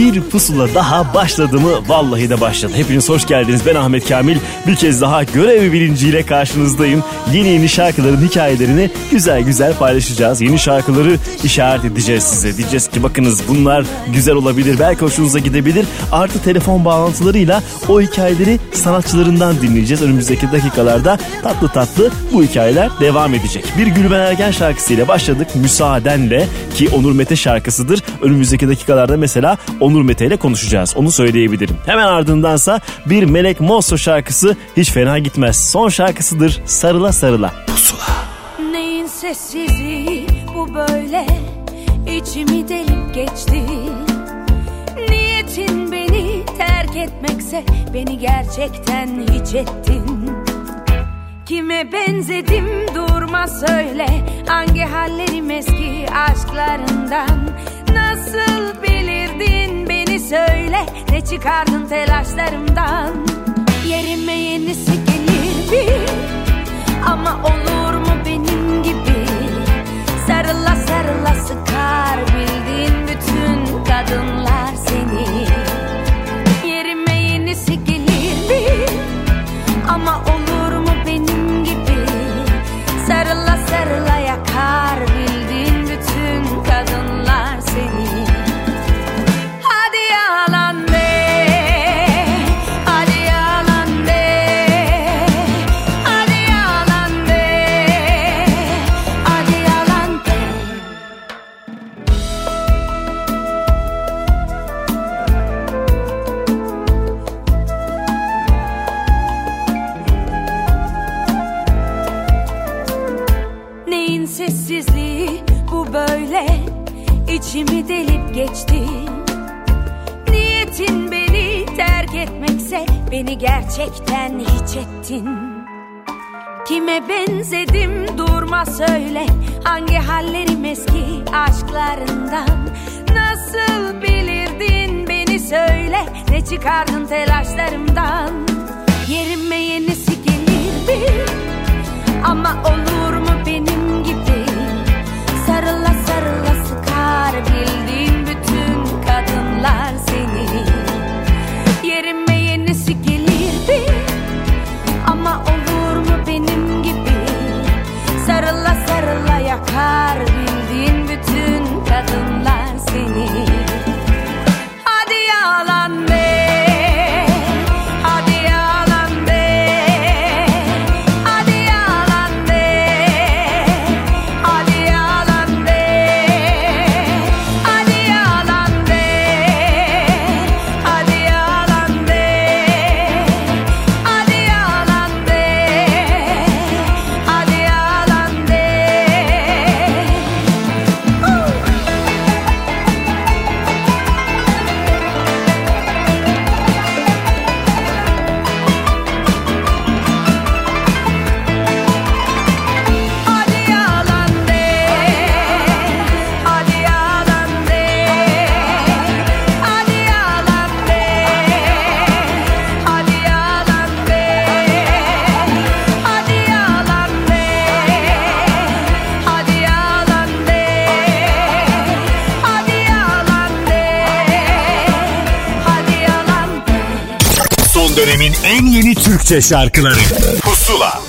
bir pusula daha başladı mı? Vallahi de başladı. Hepiniz hoş geldiniz. Ben Ahmet Kamil. Bir kez daha görev bilinciyle karşınızdayım. Yeni yeni şarkıların hikayelerini güzel güzel paylaşacağız. Yeni şarkıları işaret edeceğiz size. Diyeceğiz ki bakınız bunlar güzel olabilir. Belki hoşunuza gidebilir. Artı telefon bağlantılarıyla o hikayeleri sanatçılarından dinleyeceğiz. Önümüzdeki dakikalarda tatlı tatlı bu hikayeler devam edecek. Bir Gülben Ergen şarkısıyla başladık. Müsaadenle ki Onur Mete şarkısıdır. Önümüzdeki dakikalarda mesela Onur Mete ile konuşacağız. Onu söyleyebilirim. Hemen ardındansa bir Melek Mosso şarkısı hiç fena gitmez. Son şarkısıdır Sarıla Sarıla. Neyin sessizliği bu böyle içimi delip geçti Niyetin beni terk etmekse beni gerçekten hiç ettin Kime benzedim durma söyle Hangi hallerim eski aşklarından Nasıl bilirdin Söyle ne çıkardın telaşlarımdan Yerime yenisi gelir mi? Ama olur mu benim gibi? Sarıla sarıla sıkar bildiğin bütün kadınlar seni Yerime yenisi gelir mi? Ama olur beni gerçekten hiç ettin. Kime benzedim durma söyle. Hangi hallerim eski aşklarından? Nasıl bilirdin beni söyle. Ne çıkardın telaşlarımdan? Yerime yenisi gelirdi. Ama olur mu benim gibi? Sarıla sarıla sıkar bildiğin bütün kadınlar seni. Yerime yakar bildiğin bütün kadınlar seni dönemin en yeni Türkçe şarkıları. Pusula.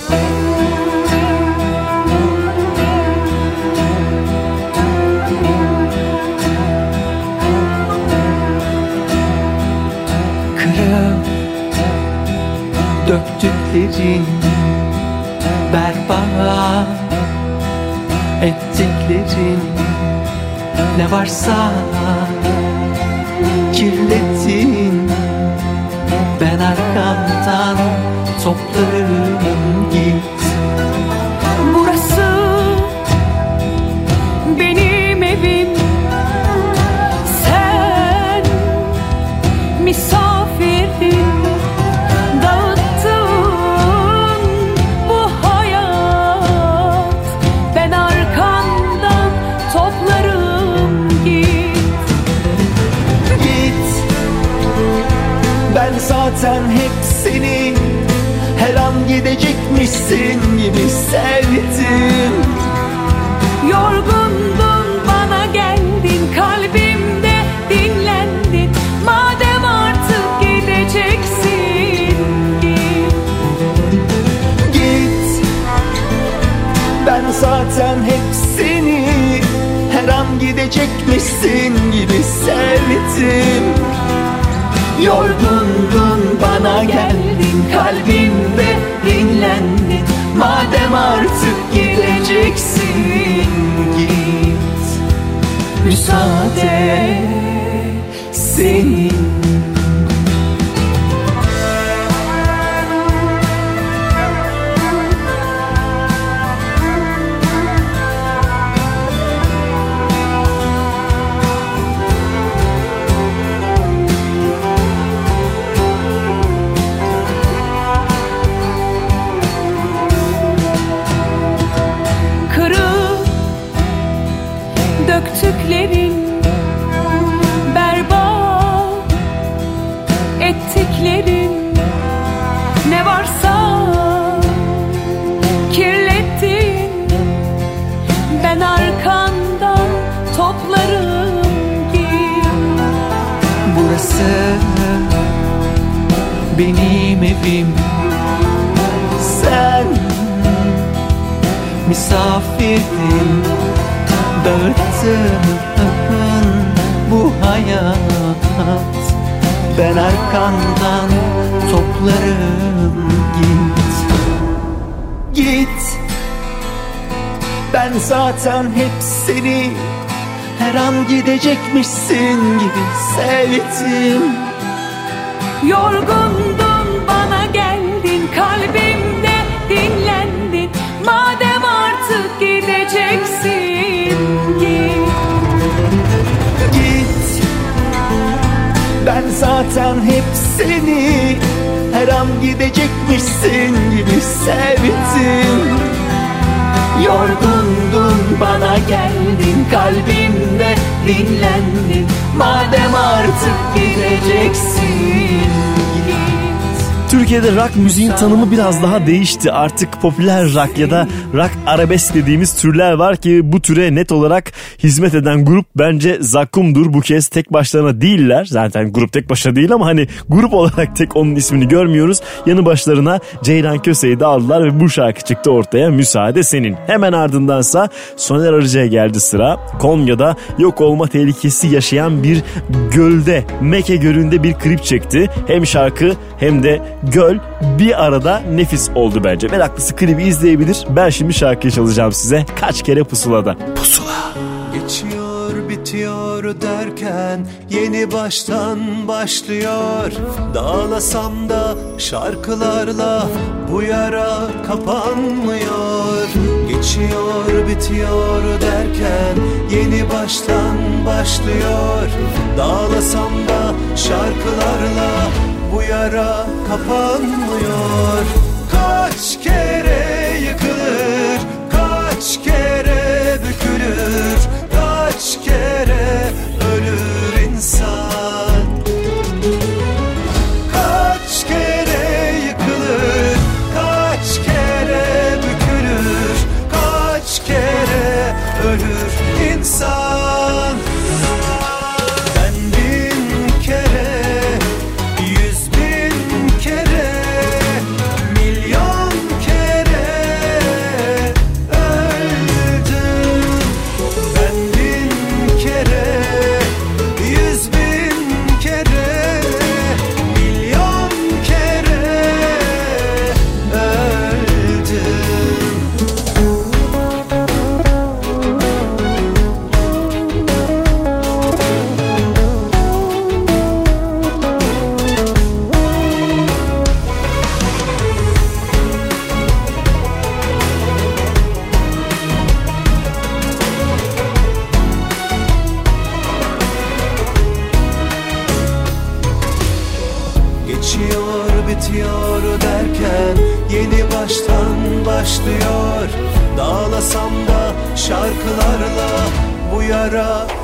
Kırıp döktüklerin berbat ettiklerin ne varsa kirlettin ben arkamdan toplarım an gidecekmişsin gibi sevdim. Yorgundun bana geldin kalbimde dinlendin. Madem artık gideceksin git. Git. Ben zaten hep seni her an gidecekmişsin gibi sevdim. Yorgundun bana geldin kalbimde dinlendin Madem artık gideceksin git. Müsaade senin evim Sen misafirdin Dağıttın bu hayat. Ben arkandan toplarım git Git. Ben zaten hep seni her an gidecekmişsin gibi sevdim. Yorgundun zaten hep seni. Her an gidecekmişsin gibi sevdim. Yorgundun bana geldin kalbimde dinlendin. Madem artık gideceksin Türkiye'de rock müziğin tanımı biraz daha değişti. Artık popüler rock ya da rock arabesk dediğimiz türler var ki bu türe net olarak hizmet eden grup bence Zakkum'dur. Bu kez tek başlarına değiller. Zaten grup tek başına değil ama hani grup olarak tek onun ismini görmüyoruz. Yanı başlarına Ceylan Köse'yi de aldılar ve bu şarkı çıktı ortaya. Müsaade senin. Hemen ardındansa Soner Arıcı'ya geldi sıra. Konya'da yok olma tehlikesi yaşayan bir gölde, Meke Gölü'nde bir klip çekti. Hem şarkı hem de göl bir arada nefis oldu bence. Meraklısı klibi izleyebilir. Ben şimdi şarkıyı çalacağım size. Kaç kere pusulada. Pusula. Geçiyor bitiyor derken yeni baştan başlıyor. Dağlasam da şarkılarla bu yara kapanmıyor. Geçiyor bitiyor derken yeni baştan başlıyor. Dağlasam da şarkılarla bu yara kapanmıyor. Kaç kere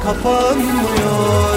kapanmıyor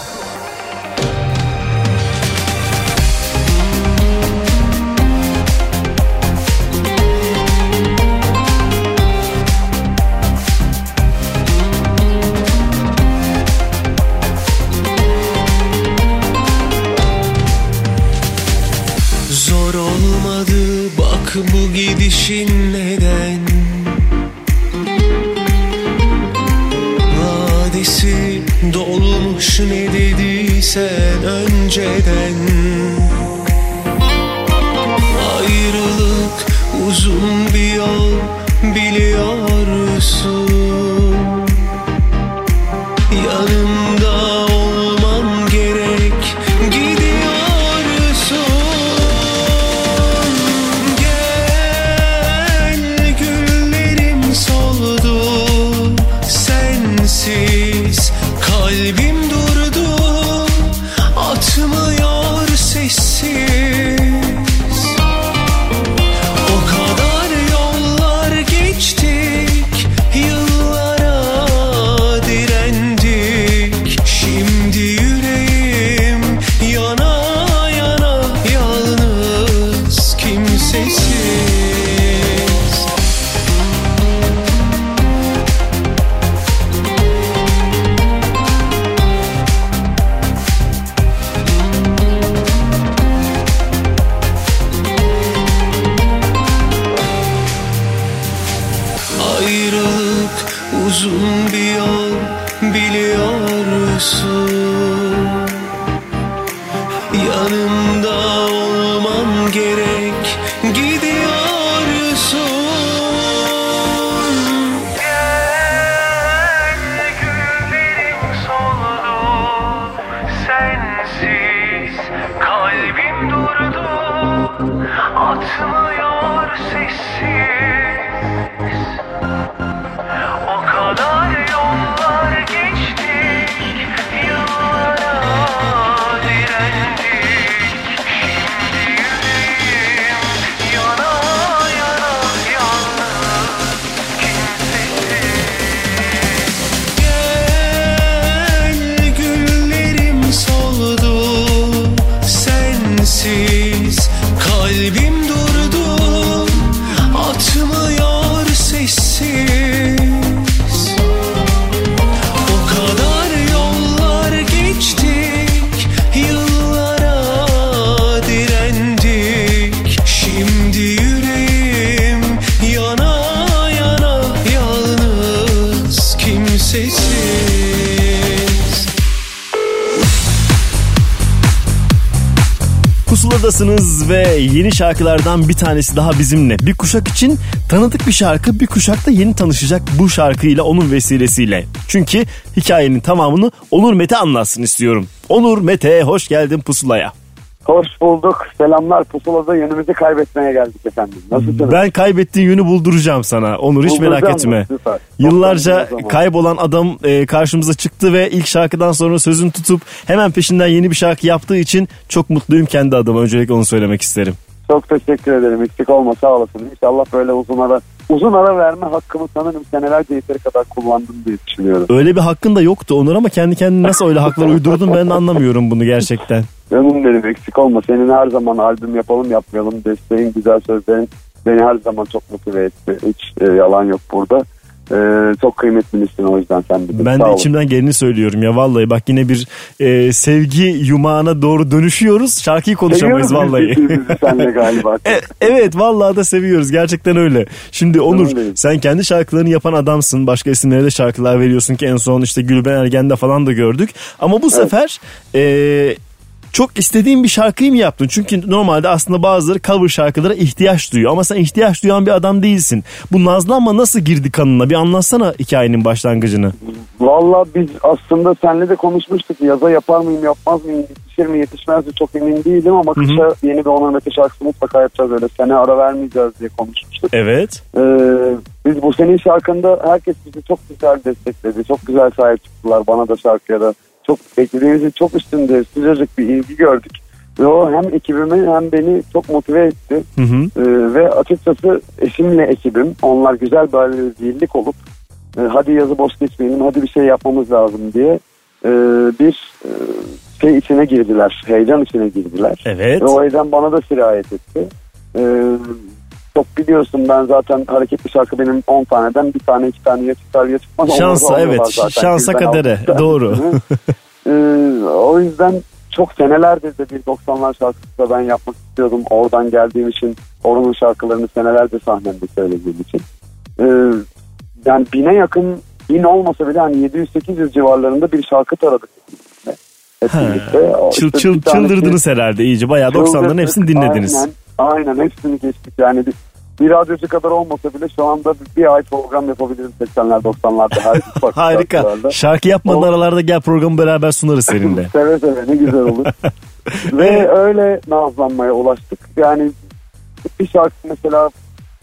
şarkılardan bir tanesi daha bizimle. Bir kuşak için tanıdık bir şarkı, bir kuşak da yeni tanışacak bu şarkıyla onun vesilesiyle. Çünkü hikayenin tamamını Onur Mete anlatsın istiyorum. Onur Mete hoş geldin pusulaya. Hoş bulduk. Selamlar. Pusulada yönümüzü kaybetmeye geldik efendim. Nasılsınız? Ben kaybettiğin yönü bulduracağım sana. Onur hiç merak etme. Süper. Yıllarca kaybolan adam e, karşımıza çıktı ve ilk şarkıdan sonra sözünü tutup hemen peşinden yeni bir şarkı yaptığı için çok mutluyum kendi adıma. Öncelikle onu söylemek isterim. Çok teşekkür ederim. Eksik olma sağ olasın. İnşallah böyle uzun ara uzun ara verme hakkımı sanırım senelerce yeteri kadar kullandım diye düşünüyorum. Öyle bir hakkın da yoktu Onur ama kendi kendine nasıl öyle haklar uydurdun ben de anlamıyorum bunu gerçekten. Canım benim eksik olma. Senin her zaman albüm yapalım yapmayalım desteğin güzel sözlerin beni her zaman çok motive etti. Hiç e, yalan yok burada. E, çok kıymetlisin o yüzden sen de. Ben Sağ de içimden geleni söylüyorum ya vallahi bak yine bir e, sevgi yumağına doğru dönüşüyoruz. Şarkıyı konuşamayız Seviyoruz vallahi. seninle galiba. E, evet vallahi da seviyoruz gerçekten öyle. Şimdi Onur sen kendi şarkılarını yapan adamsın. Başka isimlere de şarkılar veriyorsun ki en son işte Gülben Ergen'de falan da gördük. Ama bu sefer e, çok istediğin bir şarkıyı mı yaptın? Çünkü normalde aslında bazıları cover şarkılara ihtiyaç duyuyor. Ama sen ihtiyaç duyan bir adam değilsin. Bu nazlanma nasıl girdi kanına? Bir anlatsana hikayenin başlangıcını. Valla biz aslında seninle de konuşmuştuk. Yaza yapar mıyım yapmaz mıyım yetişir mi yetişmez mi çok emin değilim ama kışa yeni bir Onur Mete şarkısı mutlaka yapacağız öyle. Sene ara vermeyeceğiz diye konuşmuştuk. Evet. Ee, biz bu senin şarkında herkes bizi çok güzel destekledi. Çok güzel sahip çıktılar bana da şarkıya da. Çok beklediğimizin çok üstünde sıcacık bir ilgi gördük. Ve o hem ekibimi hem beni çok motive etti. Hı hı. Ee, ve açıkçası eşimle ekibim onlar güzel bir birlik olup e, hadi yazı boş geçmeyelim hadi bir şey yapmamız lazım diye e, bir e, şey içine girdiler. Heyecan içine girdiler. Evet. Ve o heyecan bana da sirayet etti. E, çok biliyorsun ben zaten hareketli şarkı benim 10 taneden bir tane iki tane ya çıkar ya çıkmaz. Şansa evet zaten. şansa kadere doğru. Ee, o yüzden çok senelerdir de bir 90'lar şarkısı da ben yapmak istiyordum. Oradan geldiğim için oranın şarkılarını senelerce sahnemde söylediğim için. Ee, yani bine yakın bin olmasa bile hani 700-800 civarlarında bir şarkı taradık. Çıl, işte çıl, çıldırdınız herhalde iyice. Bayağı 90'ların hepsini dinlediniz. Aynen, aynen hepsini geçtik. Yani bir radyocu kadar olmasa bile şu anda bir, ay program yapabilirim 80'ler 90'larda. Her Harika. şarkılarda. Şarkı yapmadan O- aralarda gel programı beraber sunarız seninle. seve seve ne güzel olur. Ve öyle nazlanmaya ulaştık. Yani bir şarkı mesela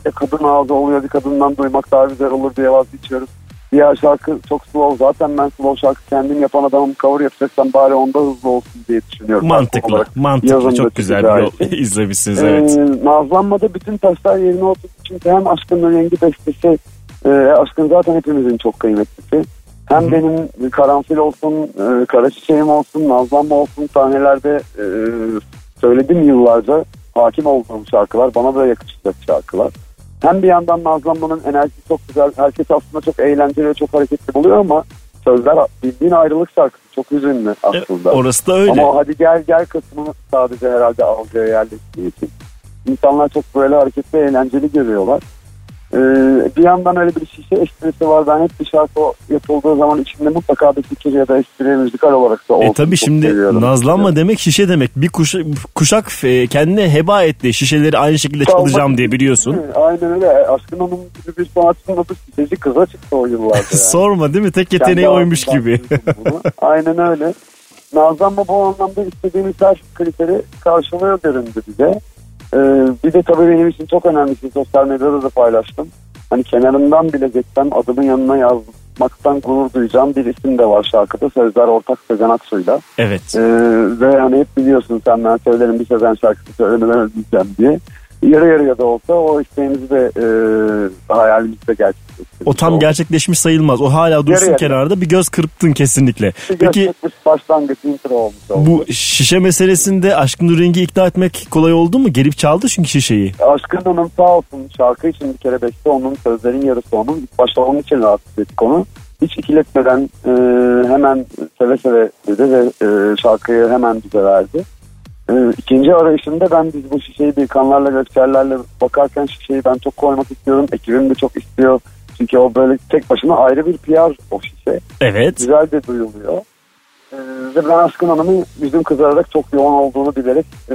e, kadın ağzı oluyor bir kadından duymak daha güzel olur diye vazgeçiyoruz. Diğer şarkı çok slow. Zaten ben slow şarkı kendim yapan adamım cover yapacaksam bari onda hızlı olsun diye düşünüyorum. Mantıklı. Mantıklı. Yazın da Çok güzel bir yol izlemişsiniz evet. Ee, Nazlanma'da bütün taşlar yerine oturdu. Çünkü hem Aşkın Rengi bestesi, e, Aşkın zaten hepimizin çok kıymetlisi. Hem benim karanfil olsun, e, kara çiçeğim olsun, Nazlanma olsun sahnelerde e, söyledim yıllarca hakim olduğum şarkılar. Bana da yakışacak şarkılar. Hem bir yandan Nazlanma'nın enerjisi çok güzel. Herkes aslında çok eğlenceli ve çok hareketli buluyor ama sözler bildiğin ayrılık şarkısı. Çok hüzünlü aslında. Orası da öyle. Ama hadi gel gel kısmı sadece herhalde algıya yerleştiği için. İnsanlar çok böyle hareketli eğlenceli görüyorlar. Ee, bir yandan öyle bir şişe esprisi var. Ben hep bir şarkı yapıldığı zaman içinde mutlaka bir fikir ya da espri müzikal olarak da olsun. E tabi şimdi seviyorum. nazlanma demek şişe demek. Bir kuş, kuşak e, kendine heba etti. Şişeleri aynı şekilde Çalmak çalacağım diye biliyorsun. Mi? Aynen öyle. Aşkın Hanım gibi bir sanatçının adı şişeci kıza çıktı o yıllarda. Yani. Sorma değil mi? Tek yeteneği Kendi oymuş gibi. Aynen öyle. Nazlanma bu anlamda istediğimiz her kriteri karşılıyor göründü bize. Ee, bir de tabii benim için çok önemli bir şey, sosyal medyada da paylaştım. Hani kenarından bile geçsem adımın yanına yazmaktan gurur duyacağım bir isim de var şarkıda. Sözler ortak Sezen Aksu'yla. Evet. Ee, ve hani hep biliyorsun sen ben söylerim bir Sezen şarkısı söylemeden ölmeyeceğim diye. Yarı yarıya da olsa o isteğimizi de e, hayalimizde gerçekleştirdik. O tam oldu. gerçekleşmiş sayılmaz. O hala dursun Yarı yarı. kenarda. Bir göz kırptın kesinlikle. Bir Peki gerçekmiş başlangıç intro olmuş oldu. bu şişe meselesinde Aşkın Nurengi ikna etmek kolay oldu mu? Gelip çaldı çünkü şişeyi. Aşkın Hanım sağ olsun şarkı için bir kere beste onun sözlerin yarısı onun. İlk başta onun için rahatsız ettik onu. Hiç ikiletmeden e, hemen seve seve dedi ve e, şarkıyı hemen bize verdi. E, ikinci arayışında ben biz bu şişeyi bir kanlarla gökçerlerle bakarken şişeyi ben çok koymak istiyorum. Ekibim de çok istiyor. Çünkü o böyle tek başına ayrı bir PR o şişe. Evet. Güzel de duyuluyor. Ee, ve ben Aşkın Hanım'ın yüzüm kızararak çok yoğun olduğunu bilerek e,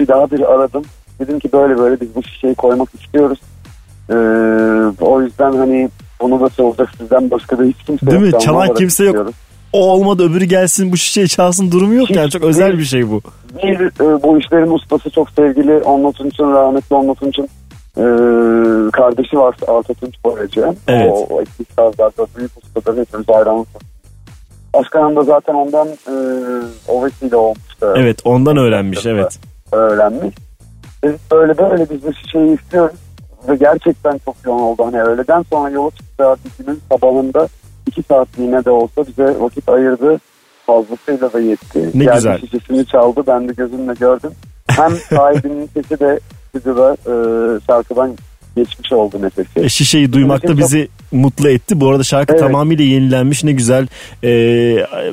bir daha bir aradım. Dedim ki böyle böyle biz bu şişeyi koymak istiyoruz. Ee, o yüzden hani bunu da soracak sizden başka da hiç kimse Değil mi? yok. Canlı Çalan olarak kimse yok. istiyoruz. O olmadı öbürü gelsin bu şişeyi çalsın durumu yok yani. Çok özel bir şey bu. Bir e, bu işlerin ustası çok sevgili Onno Tunç'un rahmetli Onno Tunç'un e, kardeşi var Arta Tunç Boyacı. Evet. O, o eski sazlarda büyük ustadır hepimiz hayranız. Başkanım da zaten ondan e, o vesile olmuştu. Evet ondan öğrenmiş evet. Öğrenmiş. Biz böyle böyle biz bu şişeyi istiyoruz. Ve gerçekten çok yoğun oldu. Hani öğleden sonra yola çıktığı günün sabahında iki saatliğine de olsa bize vakit ayırdı. Fazlasıyla da yetti. Ne Geldi güzel. şişesini çaldı. Ben de gözümle gördüm. Hem sahibinin sesi de stüdyoda e, şarkıdan geçmiş oldu nefesi. E, şişeyi duymak da Çok- bizi mutlu etti. Bu arada şarkı Evet. tamamıyla yenilenmiş. Ne güzel. Ee,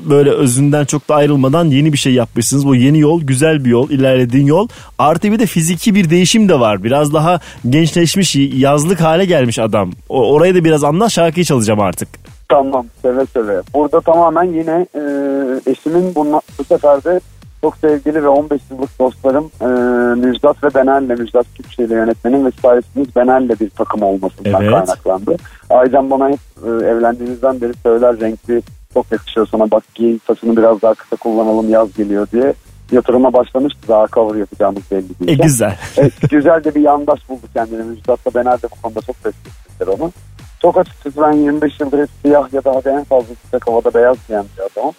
böyle özünden çok da ayrılmadan yeni bir şey yapmışsınız. Bu yeni yol güzel bir yol. ilerlediğin yol. Artı bir de fiziki bir değişim de var. Biraz daha gençleşmiş, yazlık hale gelmiş adam. O, orayı da biraz anla şarkıyı çalacağım artık. Tamam seve seve. Burada tamamen yine e, eşimin bunla, bu sefer de çok sevgili ve 15 yıllık dostlarım e, Müjdat ve Benel'le Müjdat Türkçe'yle yönetmenin ve stylistimiz Benel'le bir takım olmasından Evet. kaynaklandı. Aycan bana hep e, evlendiğimizden beri söyler renkli çok yakışıyor sana bak giy saçını biraz daha kısa kullanalım yaz geliyor diye yatırıma başlamıştı daha cover yapacağımız belli E değil. güzel. Evet, güzel de bir yandaş buldu kendini. Müjdat da Benel de bu konuda çok desteklediler onu. Çok açıkçası ben 25 yıldır hep siyah ya da en fazla sıcak havada beyaz giyen bir adamım.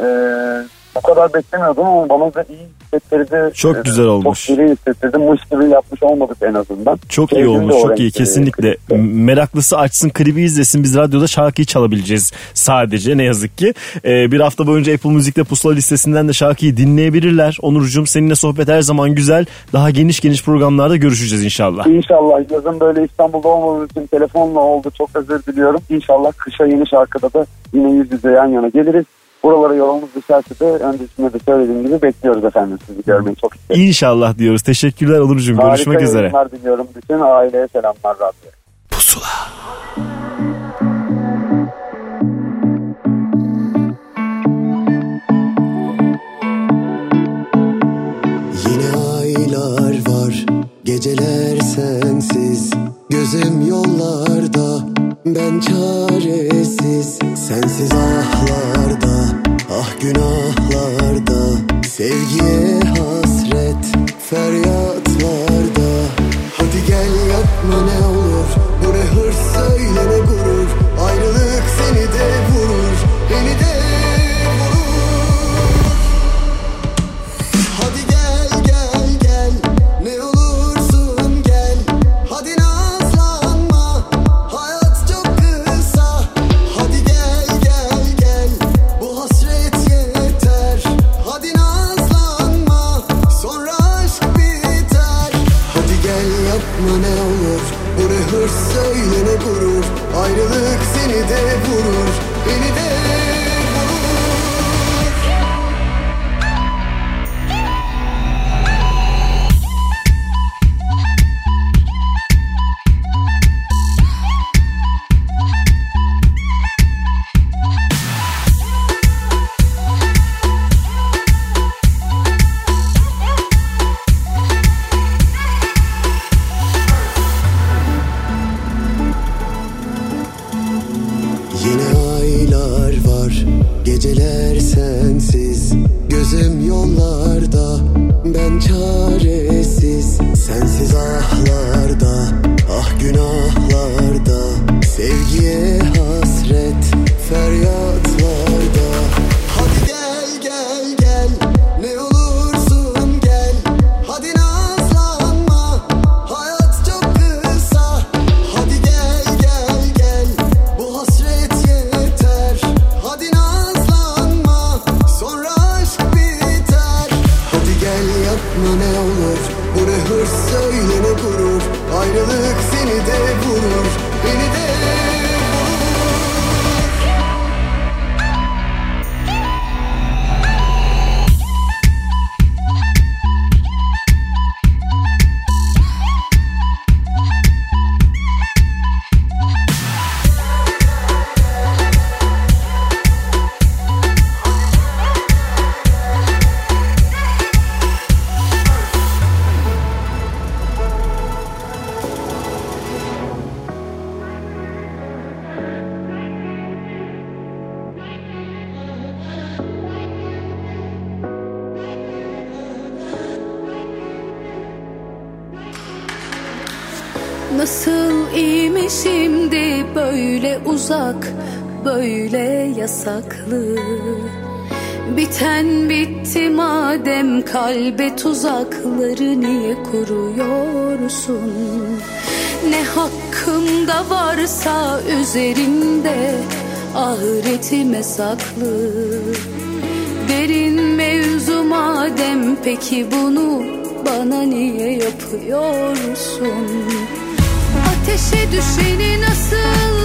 Ee, bu kadar beklemiyordum ama bana da iyi hissettirdi. Çok Ee, güzel olmuş. Çok iyi hissettirdi. Mış gibi yapmış olmadık en azından. Çok iyi Sevdim de olmuş çok iyi kesinlikle. klipte. Meraklısı açsın klibi izlesin biz radyoda şarkıyı çalabileceğiz sadece ne yazık ki. Ee, bir hafta boyunca Apple Müzik'te pusula listesinden de şarkıyı dinleyebilirler. Onurcuğum seninle sohbet her zaman güzel. Daha geniş geniş programlarda görüşeceğiz inşallah. İnşallah yazın böyle İstanbul'da olmadığım için telefonla oldu. Çok özür diliyorum. İnşallah kışa yeni şarkıda da yine yüz yüze yan yana geliriz. Buralara yolumuz düşerse de öncesinde de söylediğim gibi bekliyoruz efendim sizi görmeyi çok isteriz. İnşallah diyoruz. Teşekkürler Onurcuğum. Görüşmek Harika üzere. yayınlar diliyorum. Bütün aileye selamlar radyo. Pusula. Yine aylar var. Geceler sensiz Gözüm yollarda. Ben çaresiz Sensiz ahlarda. Ah günahlarda Sevgiye hasret Feryatlarda. Hadi gel yapma ne olur Kalbe tuzakları niye kuruyorsun? Ne hakkımda varsa üzerimde ahiretime saklı Derin mevzu madem peki bunu bana niye yapıyorsun? Ateşe düşeni nasıl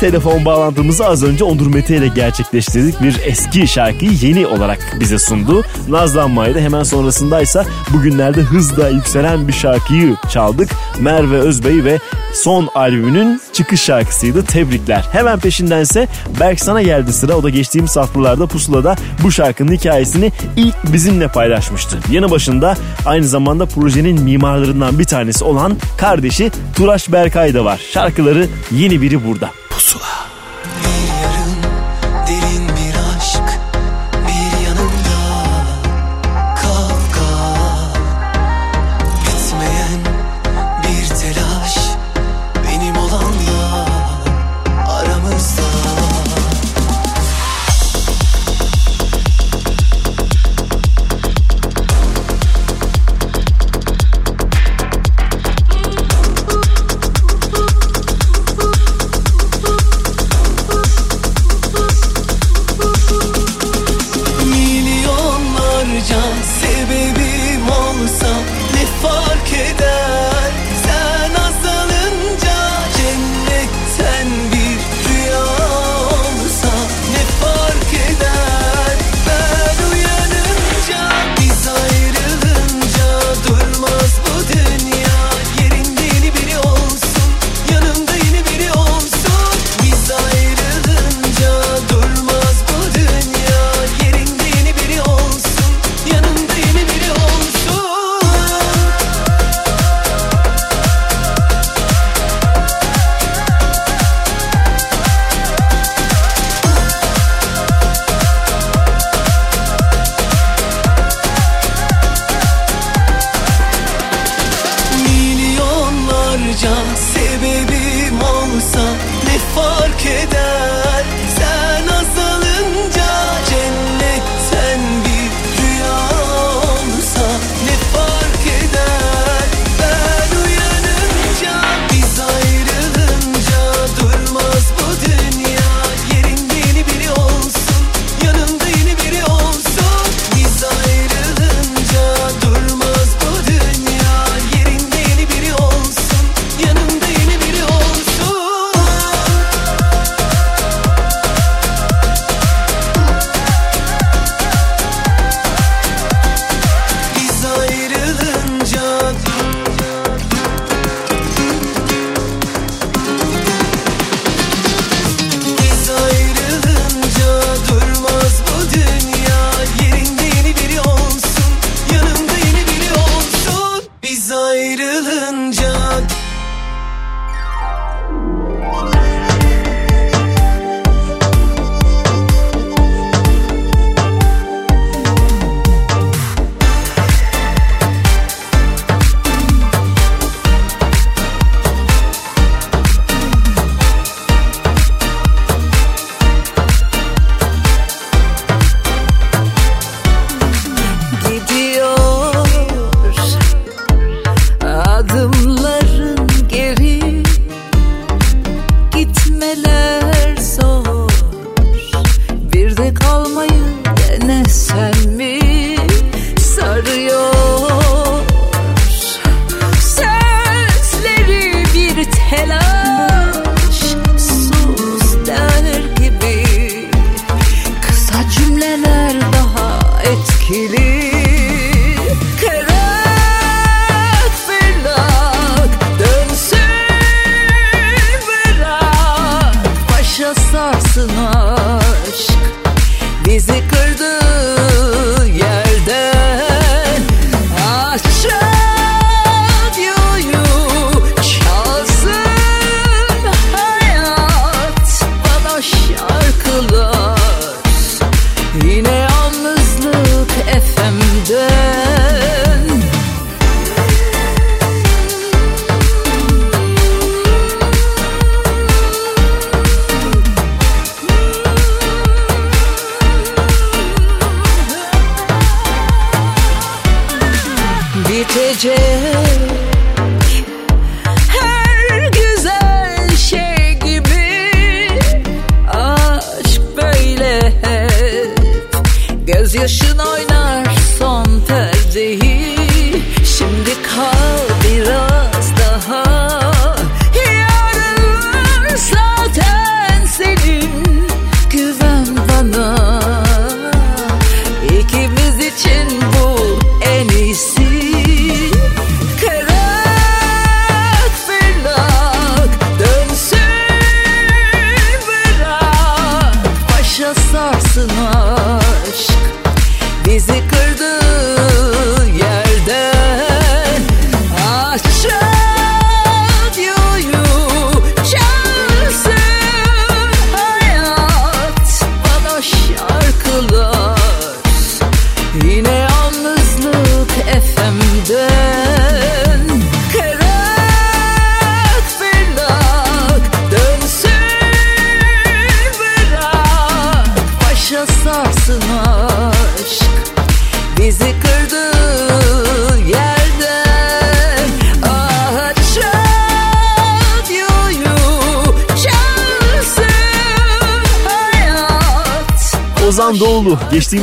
telefon bağlantımızı az önce Onur Mete ile gerçekleştirdik. Bir eski şarkıyı yeni olarak bize sundu. Nazlanmaydı. Hemen sonrasındaysa bugünlerde hızla yükselen bir şarkıyı çaldık. Merve Özbey ve son albümünün çıkış şarkısıydı. Tebrikler. Hemen peşindense Berk sana geldi sıra. O da geçtiğimiz haftalarda Pusula'da bu şarkının hikayesini ilk bizimle paylaşmıştı. Yanı başında aynı zamanda projenin mimarlarından bir tanesi olan kardeşi Turaş Berkay da var. Şarkıları yeni biri burada. Pusula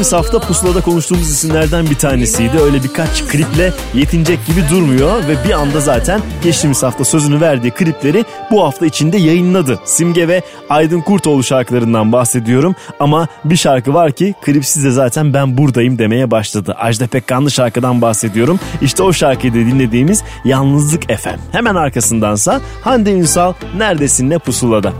geçtiğimiz hafta pusulada konuştuğumuz isimlerden bir tanesiydi. Öyle birkaç kliple yetinecek gibi durmuyor ve bir anda zaten geçtiğimiz hafta sözünü verdiği klipleri bu hafta içinde yayınladı. Simge ve Aydın Kurtoğlu şarkılarından bahsediyorum ama bir şarkı var ki klipsiz de zaten ben buradayım demeye başladı. Ajda Pekkanlı şarkıdan bahsediyorum. İşte o şarkıyı da dinlediğimiz Yalnızlık FM. Hemen arkasındansa Hande Ünsal Neredesin'le Pusula'da.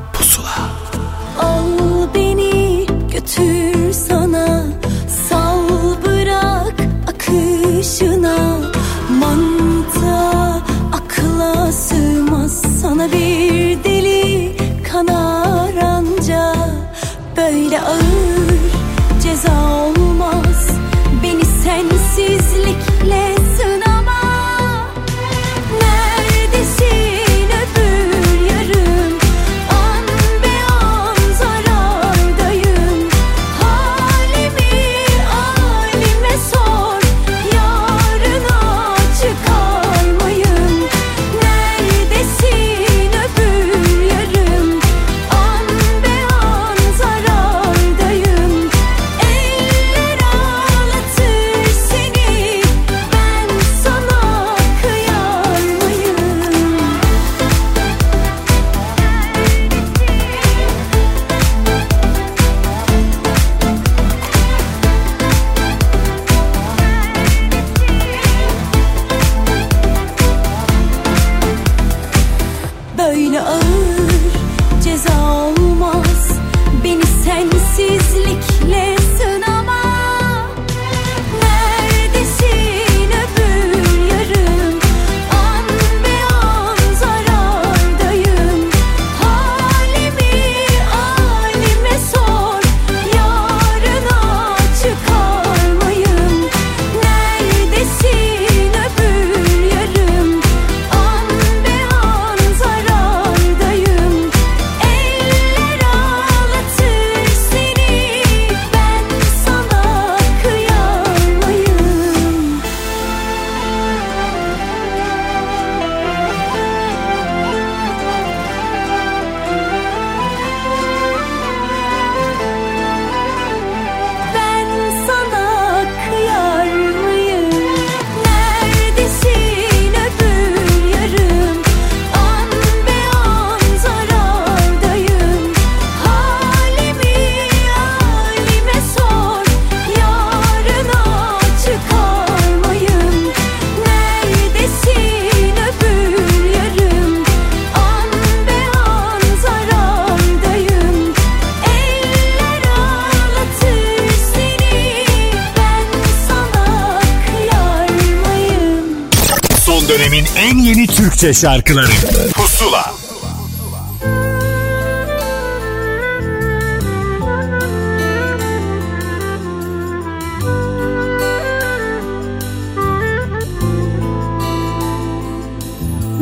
Türkçe şarkıları. Pusula.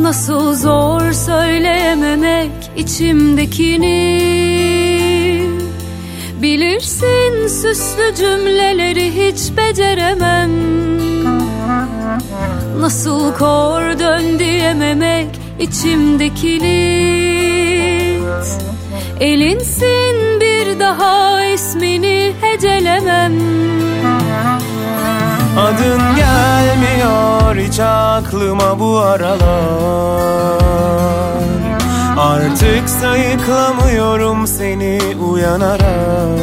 Nasıl zor söyleyememek içimdekini içimdekini Elinsin bir daha ismini hecelemem. Adın gelmiyor hiç aklıma bu aralar. Artık sayıklamıyorum seni uyanarak.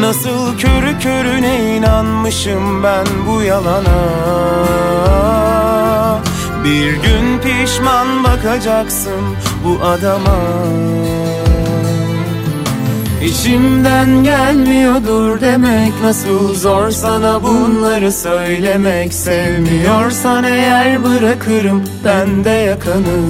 Nasıl körü körüne inanmışım ben bu yalana Bir gün pişman bakacaksın bu adama. İçimden gelmiyordur demek Nasıl zor sana bunları söylemek. Sevmiyorsan eğer bırakırım ben de yakanı.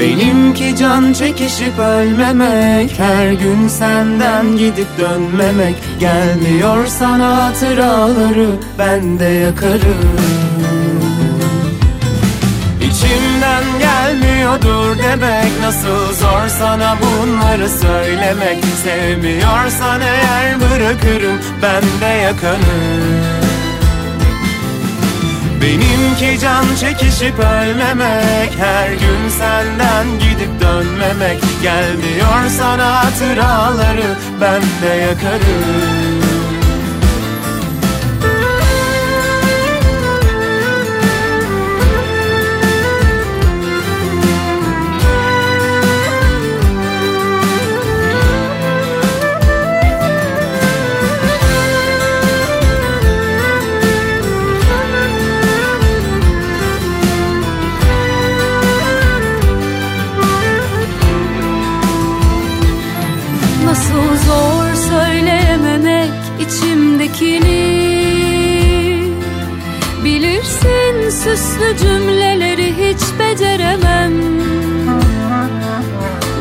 Benimki can çekişip ölmemek Her gün senden gidip dönmemek. Gelmiyor sana hatıraları ben de yakarım gelmiyordur demek. Nasıl zor sana bunları söylemek. Sevmiyorsan eğer bırakırım ben de yakanı Benimki can çekişip ölmemek. Her gün senden gidip dönmemek. Gelmiyor sana hatıraları Ben de yakarım içimdekini Bilirsin süslü cümleleri hiç beceremem.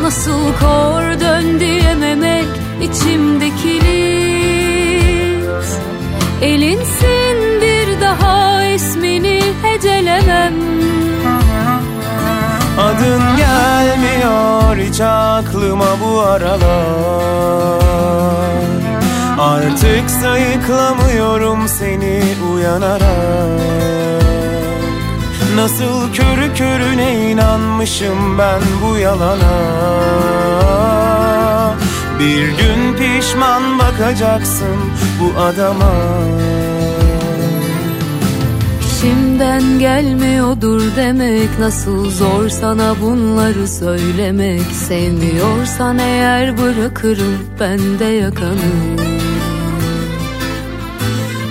Nasıl kor dön diyememek içimdekini. Elinsin bir daha ismini hecelemem. Adın gelmiyor hiç aklıma bu aralar. Artık sayıklamıyorum seni uyanarak. Nasıl körü körüne inanmışım ben bu yalana? Bir gün pişman bakacaksın bu adama. İçimden gelmiyordur demek Nasıl zor sana bunları söylemek. Sevmiyorsan eğer bırakırım ben de yakanı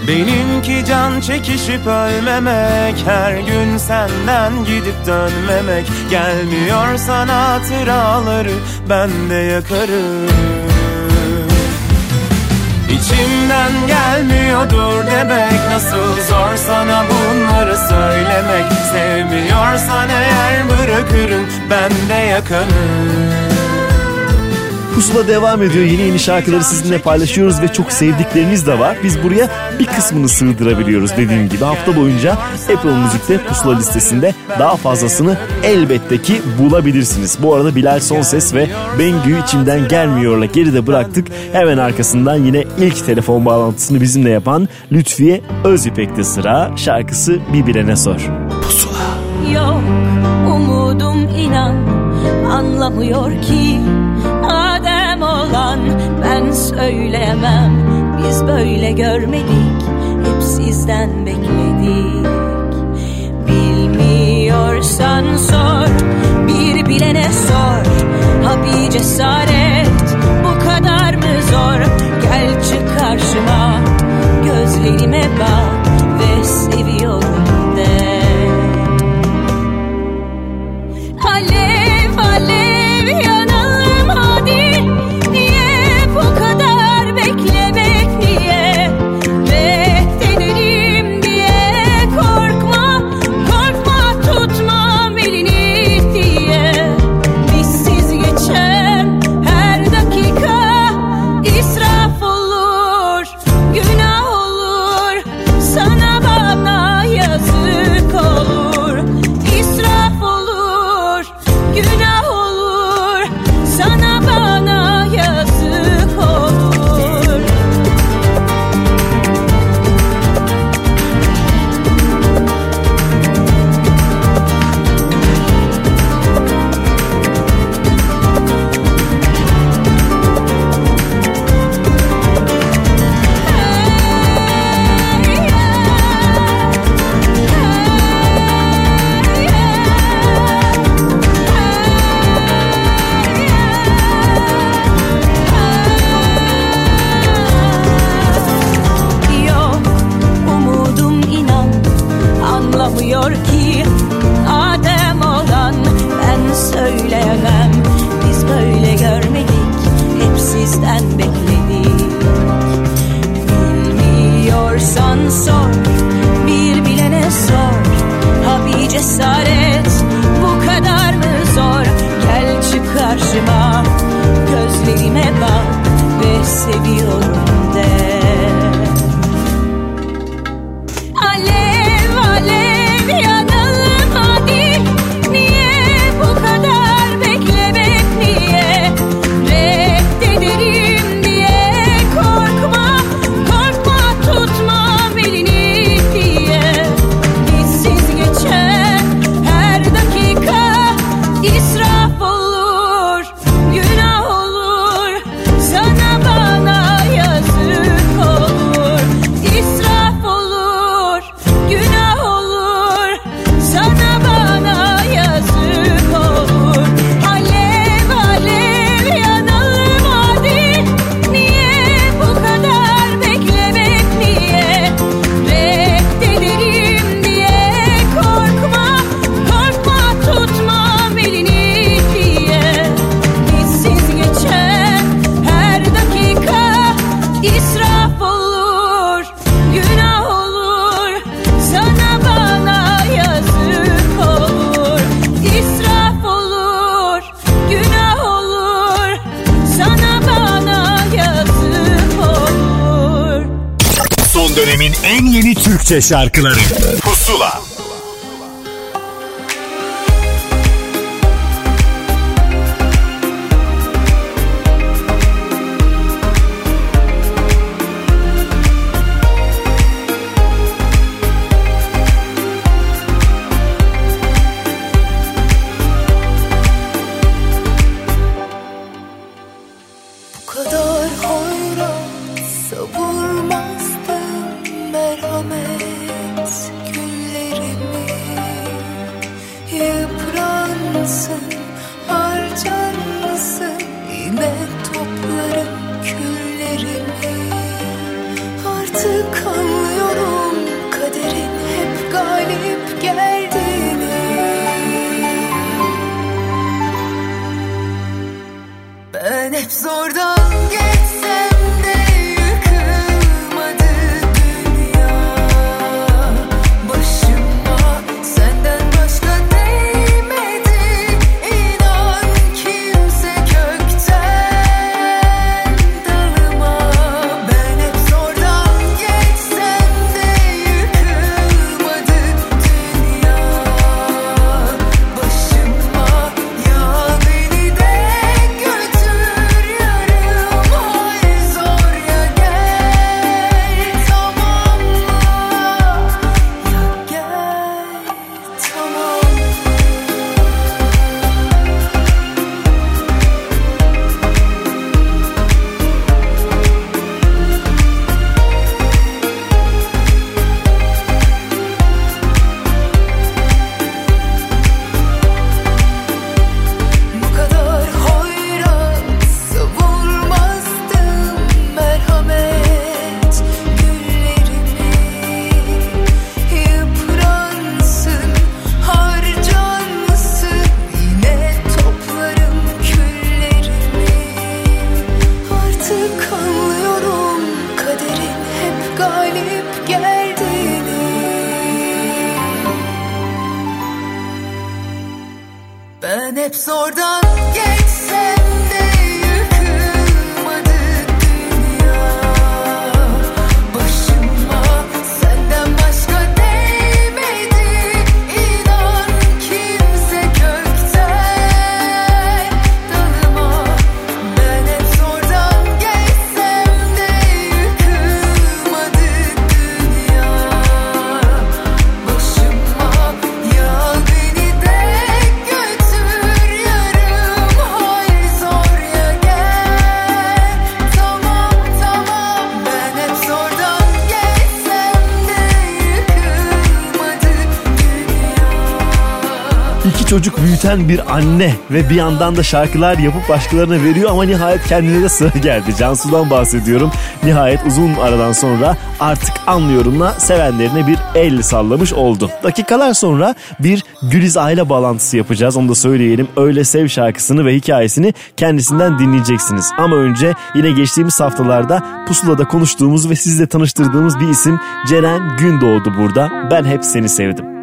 Benimki can çekişip ölmemek Her gün senden gidip dönmemek. Gelmiyor sana hatıraları Ben de yakarım. İçimden gelmiyordur demek Nasıl zor sana bunları söylemek. Sevmiyorsan eğer bırakırım Ben de yakanım Pusula devam ediyor. Yeni yeni şarkıları sizinle paylaşıyoruz ve çok sevdikleriniz de var. Biz buraya bir kısmını sığdırabiliyoruz dediğim gibi. Hafta boyunca Apple Müzik'te pusula listesinde daha fazlasını elbette ki bulabilirsiniz. Bu arada Bilal Sonses ve Bengü içimden gelmiyorla geride bıraktık. Hemen arkasından yine ilk telefon bağlantısını bizimle yapan Lütfiye Özipek'te sıra. Şarkısı Bir Bilene Sor. Yok umudum inan anlamıyor ki olan ben söyleyemem Biz böyle görmedik. Hep sizden bekledik. Bilmiyorsan sor. Bir bilene sor. Ha bir cesaret. Bu kadar mı zor? Gel çık karşıma. Gözlerime bak ve seviyorum Bahçe şarkıları. büyüten bir anne ve bir yandan da şarkılar yapıp başkalarına veriyor ama nihayet kendine de sıra geldi. Cansu'dan bahsediyorum. Nihayet uzun aradan sonra artık anlıyorumla sevenlerine bir el sallamış oldu. Dakikalar sonra bir Güliz aile bağlantısı yapacağız. Onu da söyleyelim. Öyle Sev şarkısını ve hikayesini kendisinden dinleyeceksiniz. Ama önce yine geçtiğimiz haftalarda Pusula'da konuştuğumuz ve sizle tanıştırdığımız bir isim Ceren Gündoğdu burada. Ben hep seni sevdim.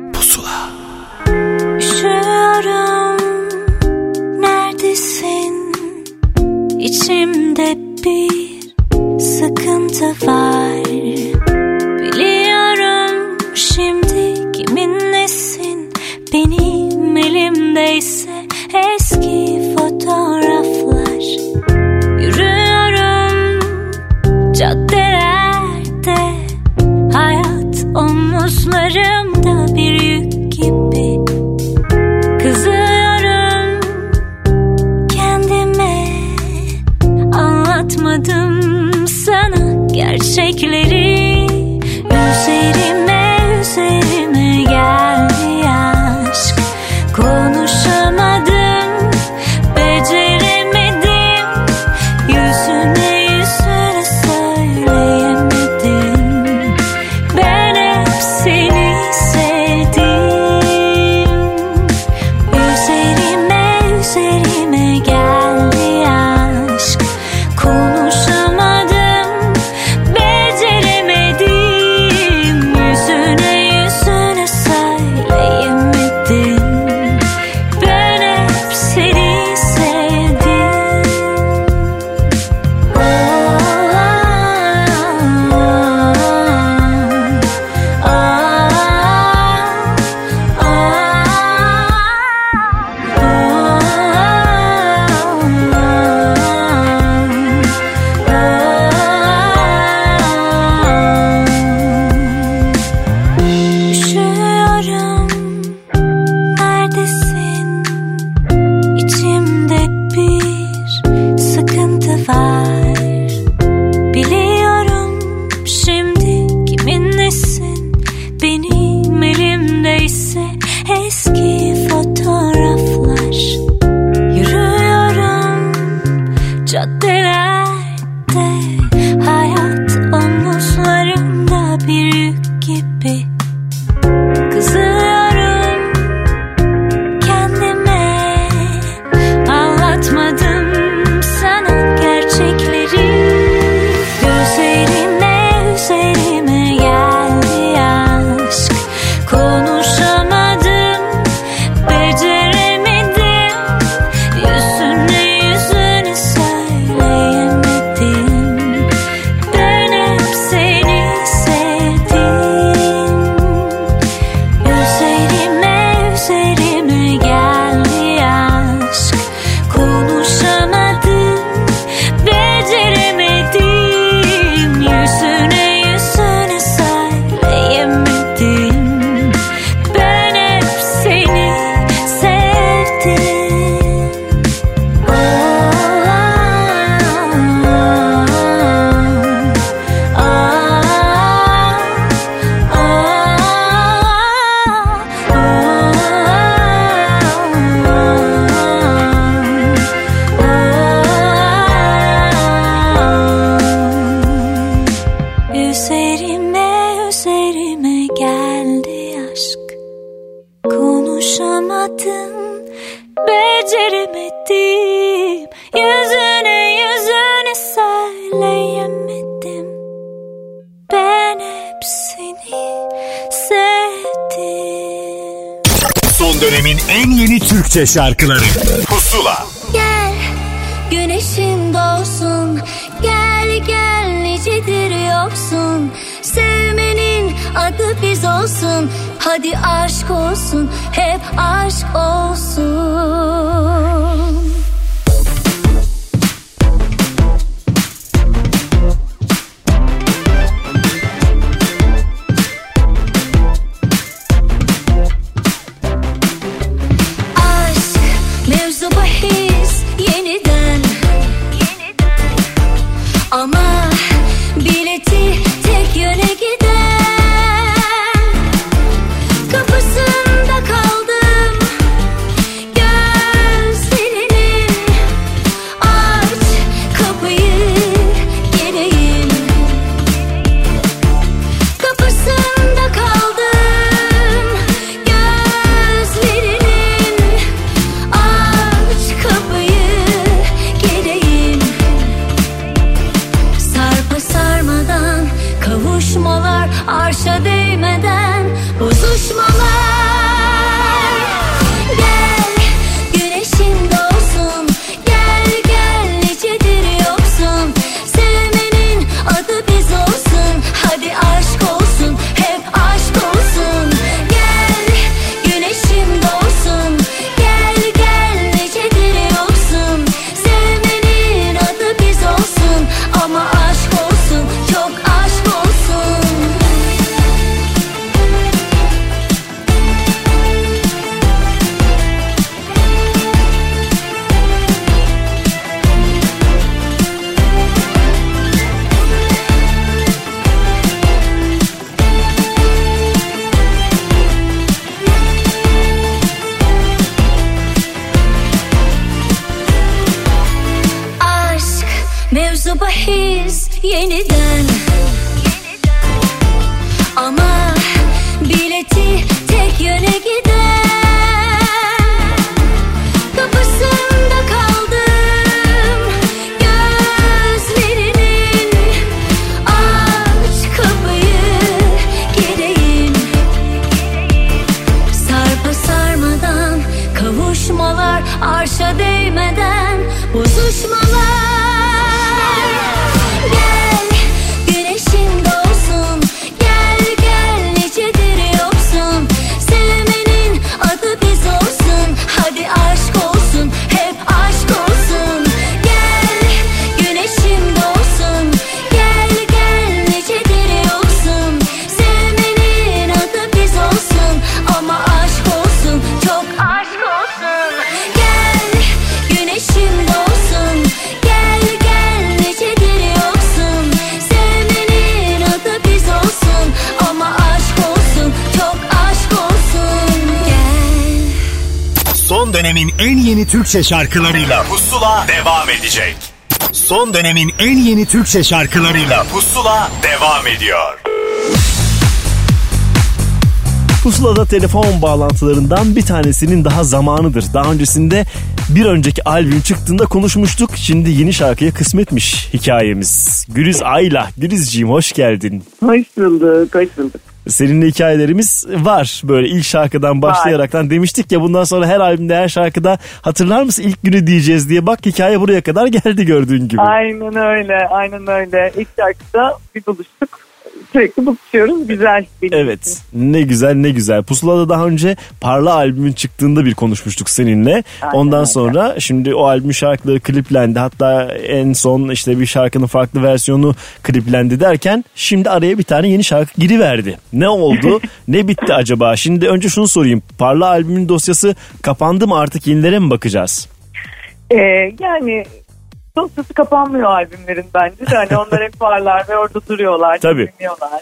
Şarkıları mevzu bahis yeniden. Ama bileti tek yöne giden dönemin en yeni Türkçe şarkılarıyla Pusula devam edecek. Son dönemin en yeni Türkçe şarkılarıyla Pusula devam ediyor. Pusula'da telefon bağlantılarından bir tanesinin daha zamanıdır. Daha öncesinde bir önceki albüm çıktığında konuşmuştuk. Şimdi yeni şarkıya kısmetmiş hikayemiz. Güliz Ayla. Gülizciğim hoş geldin. Hoş bulduk, hoş bulduk. Seninle hikayelerimiz var. Böyle ilk şarkıdan başlayaraktan demiştik ya bundan sonra her albümde her şarkıda hatırlar mısın ilk günü diyeceğiz diye. Bak hikaye buraya kadar geldi gördüğün gibi. Aynen öyle, aynen öyle. İlk şarkıda bir buluştuk. Sürekli buluşuyoruz, güzel. benim için. Evet ne güzel ne güzel. Pusula'da daha önce Parla albümün çıktığında bir konuşmuştuk seninle. Aynen Ondan öyle. sonra şimdi o albümün şarkıları kliplendi. Hatta en son işte bir şarkının farklı versiyonu kliplendi derken şimdi araya bir tane yeni şarkı giriverdi. Ne oldu? ne bitti acaba? Şimdi önce şunu sorayım. Parla albümün dosyası kapandı mı artık yenilere mi bakacağız? Ee, yani dosyası kapanmıyor albümlerin bence de. Hani onlar hep varlar ve orada duruyorlar. Tabii.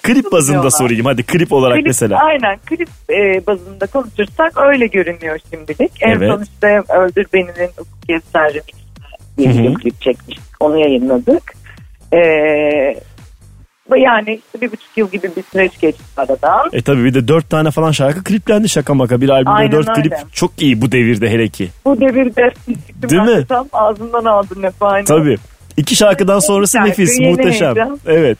Klip bazında sorayım hadi klip olarak Klip- mesela. Aynen klip e, bazında konuşursak öyle görünüyor şimdilik. En Evet. son işte Öldür Beni'nin Ufuk Gezler Remix'ine bir klip çekmiştik. Onu yayınladık. Ee, yani işte bir buçuk yıl gibi bir süreç geçti aradan. E tabii bir de dört tane falan şarkı kliplendi şaka maka. Bir albümde Aynen dört öyle. klip çok iyi bu devirde hele ki. Bu devirde Değil mi? Tam ağzından aldın hep aynen. Tabii. İki şarkıdan sonrası Şarkı, nefis, muhteşem. heyecan. Evet.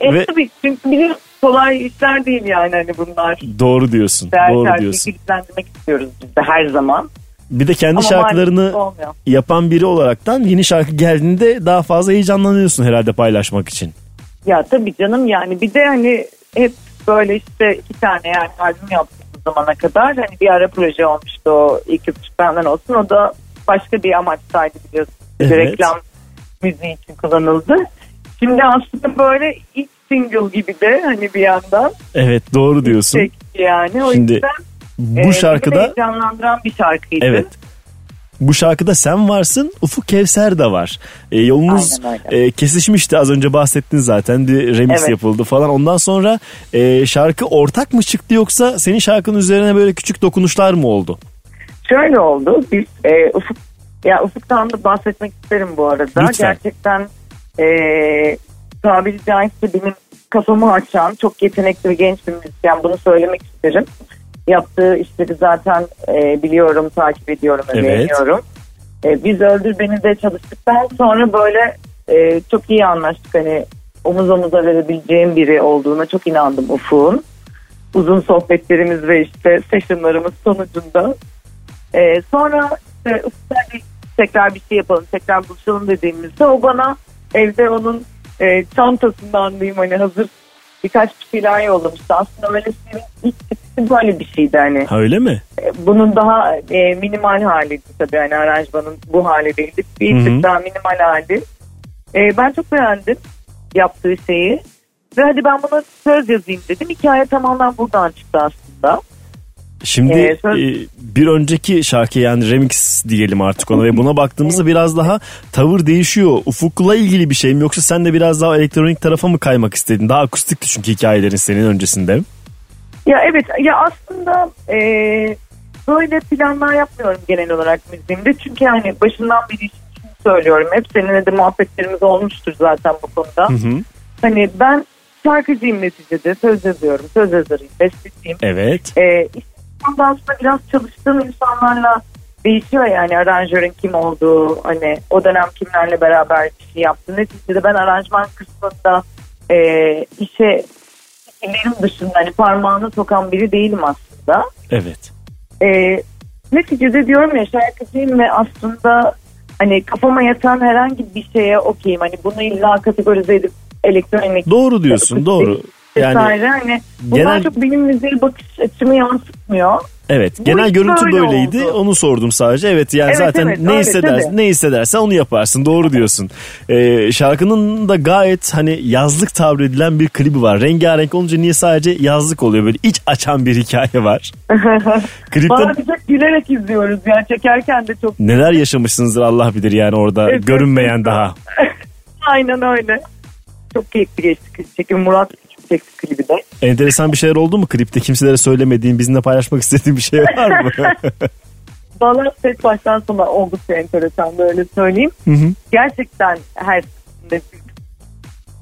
E Ve tabii çünkü biliyorsun kolay işler değil yani hani bunlar. Doğru diyorsun. Değer doğru diyorsun. kliplendirmek istiyoruz biz de her zaman. Bir de kendi Ama şarkılarını yapan biri olaraktan yeni şarkı geldiğinde daha fazla heyecanlanıyorsun herhalde paylaşmak için. Ya tabii canım yani bir de hani hep böyle işte iki tane yani albüm yaptık bu zamana kadar. Hani bir ara proje olmuştu o ilk üç benden olsun. O da başka bir amaçtaydı biliyorsun. Bir Evet. reklam müziği için kullanıldı. Şimdi aslında böyle ilk single gibi de hani bir yandan Evet doğru diyorsun. yani. O Şimdi yüzden bu e, şarkıda heyecanlandıran bir şarkıydı. evet. Bu şarkıda sen varsın, Ufuk Kevser de var. E, yolunuz e, kesişmişti az önce bahsettin zaten bir remix Evet. yapıldı falan. Ondan sonra e, şarkı ortak mı çıktı yoksa senin şarkının üzerine böyle küçük dokunuşlar mı oldu? Şöyle oldu. Biz e, Ufuk ya Ufuk'tan da bahsetmek isterim bu arada. Lütfen. Gerçekten e, tabiri caizse benim kafamı açan çok yetenekli ve genç bir müzisyen. Bunu söylemek isterim. Yaptığı işleri zaten e, biliyorum, takip ediyorum ve Evet. beğeniyorum. E, biz Öldür Beni de çalıştıktan sonra böyle e, çok iyi anlaştık. Hani omuz omuza verebileceğim biri olduğuna çok inandım Ufuk'un. Uzun sohbetlerimiz ve işte sessionlarımız sonucunda. E, sonra işte bir- tekrar bir şey yapalım, tekrar buluşalım dediğimizde o bana evde onun e, çantasından diyeyim hani hazır birkaç bir şeyler yollamıştı. Aslında senin ilk çıkışı böyle bir şeydi hani. Ha öyle mi? E, Bunun daha e, minimal haliydi tabii hani aranjmanın bu hali değildi. Bir Hı hı. tık daha minimal hali. E, ben çok beğendim yaptığı şeyi. Ve hadi ben buna söz yazayım dedim. Hikaye tamamen buradan çıktı aslında. Şimdi Ee, söz- e, bir önceki şarkı yani remix diyelim artık ona ve buna baktığımızda biraz daha tavır değişiyor. Ufuk'la ilgili bir şey mi yoksa sen de biraz daha elektronik tarafa mı kaymak istedin? Daha akustikti çünkü hikayelerin senin öncesinde. Ya evet ya aslında e, böyle planlar yapmıyorum genel olarak müziğimde. Çünkü hani başından beri söylüyorum. Hep seninle de muhabbetlerimiz olmuştur zaten bu konuda. Hı hı. Hani ben şarkıcıyım neticede. Söz yazıyorum. Söz yazarıyım. Besteciyim. Evet. E, İstanbul'da aslında biraz çalıştığım insanlarla değişiyor yani aranjörün kim olduğu hani o dönem kimlerle beraber bir şey yaptı. Neticede ben aranjman kısmında e, işe fikirlerim dışında hani parmağını sokan biri değilim aslında. Evet. E, neticede diyorum ya şarkıcıyım ve aslında hani kafama yatan herhangi bir şeye okeyim. Hani bunu illa kategorize edip elektronik Doğru diyorsun doğru. Yani vesaire hani bunlar genel- çok benim müziğe bakış açımı yansıtmıyor. evet Bu genel görüntü böyle böyleydi. oldu. Onu sordum sadece. Evet yani Evet, zaten evet, ne hissedersen tabii. ne hissedersen onu yaparsın. Doğru diyorsun. Ee, şarkının da gayet hani yazlık tabir edilen bir klibi var. Rengarenk olunca niye sadece yazlık oluyor böyle iç açan bir hikaye var. Klipte Bana bir çok gülerek izliyoruz yani çekerken de çok neler yaşamışsınızdır Allah bilir yani orada Evet, görünmeyen evet. daha. aynen öyle. Çok keyifli geçti çekim. Murat Küçük çekti klibi de. Enteresan bir şeyler oldu mu klipte? Kimselere söylemediğin, bizimle paylaşmak istediğin bir şey var mı? Valla tek baştan sona oldukça enteresan böyle söyleyeyim. Hı hı. Gerçekten her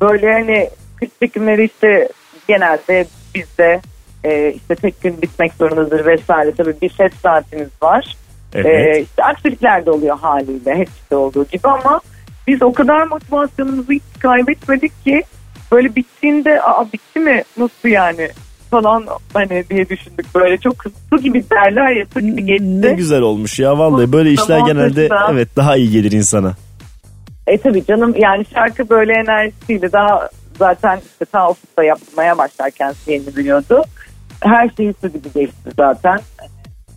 böyle hani klip çekimleri işte genelde bizde e, işte tek gün bitmek zorundadır vesaire. Tabii bir set saatimiz var. Evet. Ee, işte aksilikler de oluyor haliyle hepsi de olduğu gibi ama biz o kadar motivasyonumuzu hiç kaybetmedik ki böyle bittiğinde aa bitti mi nasıl yani falan hani diye düşündük böyle çok su gibi derler ya su gibi geçti. ne güzel olmuş ya vallahi böyle işler genelde evet daha iyi gelir insana. E tabii canım yani şarkı böyle enerjisiyle daha zaten işte ta ofiste yapmaya başlarken yeni biliyordu. Her şeyi su gibi geçti zaten.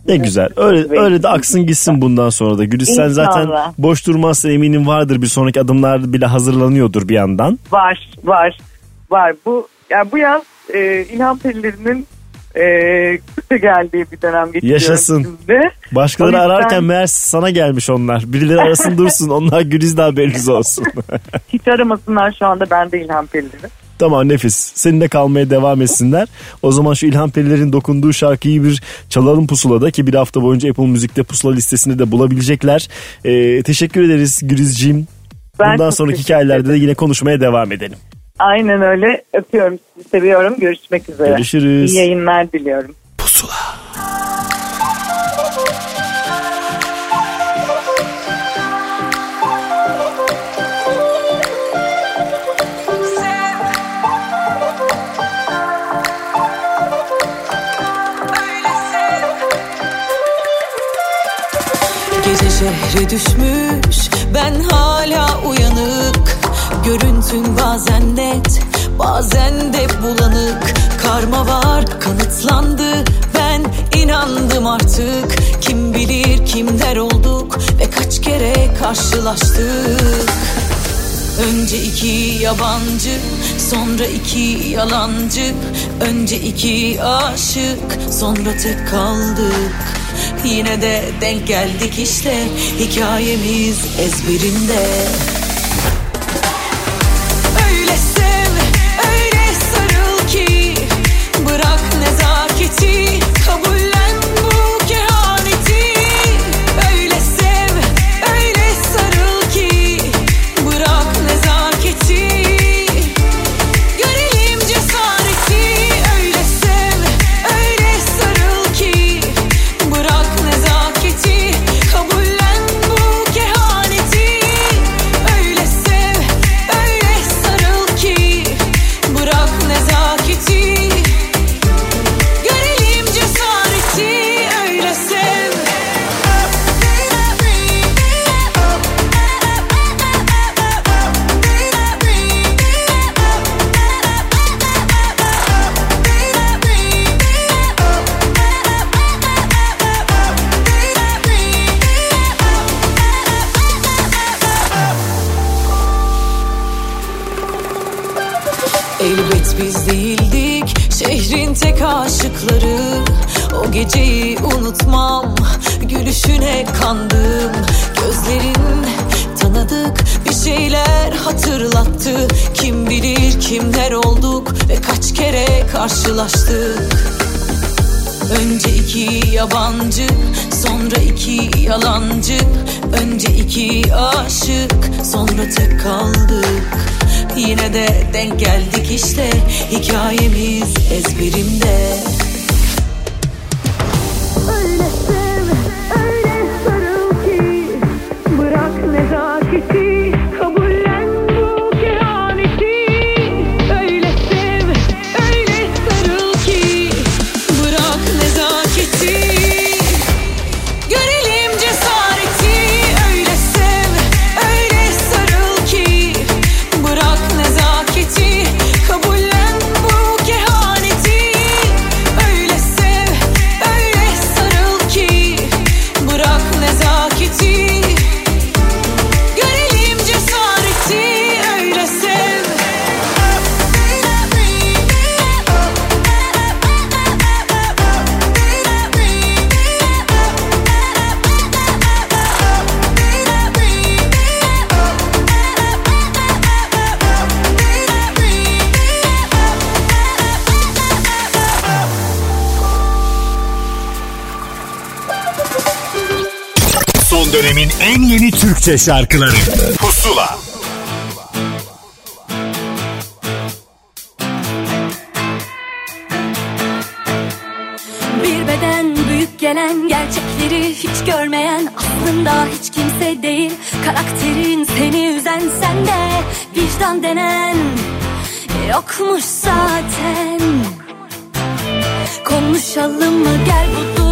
Ne güzel. Öyle öyle de aksın gitsin bundan sonra da. Gülis sen zaten boş durmazsa eminim vardır bir sonraki adımlar bile hazırlanıyordur bir yandan. Var, var, var. Bu yani bu yaz e, İlham Perilerinin e, kısa geldiği bir dönem geçiyorum Yaşasın. şimdi. Başkaları yüzden- ararken meğer sana gelmiş onlar. Birileri arasın dursun. Onlar Güliz de haberiniz olsun. Hiç aramasınlar şu anda ben de İlham Perileri. Tamam nefis. Seninle kalmaya devam etsinler. O zaman şu İlhan Periler'in dokunduğu şarkıyı bir çalalım pusulada ki bir hafta boyunca Apple Müzik'te pusula listesinde de bulabilecekler. Ee, teşekkür ederiz Gülizciğim. Ben Bundan sonraki hikayelerde de yine konuşmaya devam edelim. Aynen öyle. Öpüyorum sizi seviyorum. Görüşmek üzere. Görüşürüz. İyi yayınlar diliyorum. Yere düşmüş. Ben hala uyanık. Görüntün bazen net bazen de bulanık. Karma var kanıtlandı. Ben inandım artık. Kim bilir kimler olduk ve kaç kere karşılaştık. Önce iki yabancı, sonra iki yalancı. Önce iki aşık, sonra tek kaldık. Yine de denk geldik işte hikayemiz ezberimde. denk geldi. Türkçe şarkıları. Pusula. Bir beden büyük gelen gerçekleri hiç görmeyen aslında hiç kimse değil. Karakterin seni üzen sende vicdan denen yokmuş zaten. Konuşalım mı? Gel bu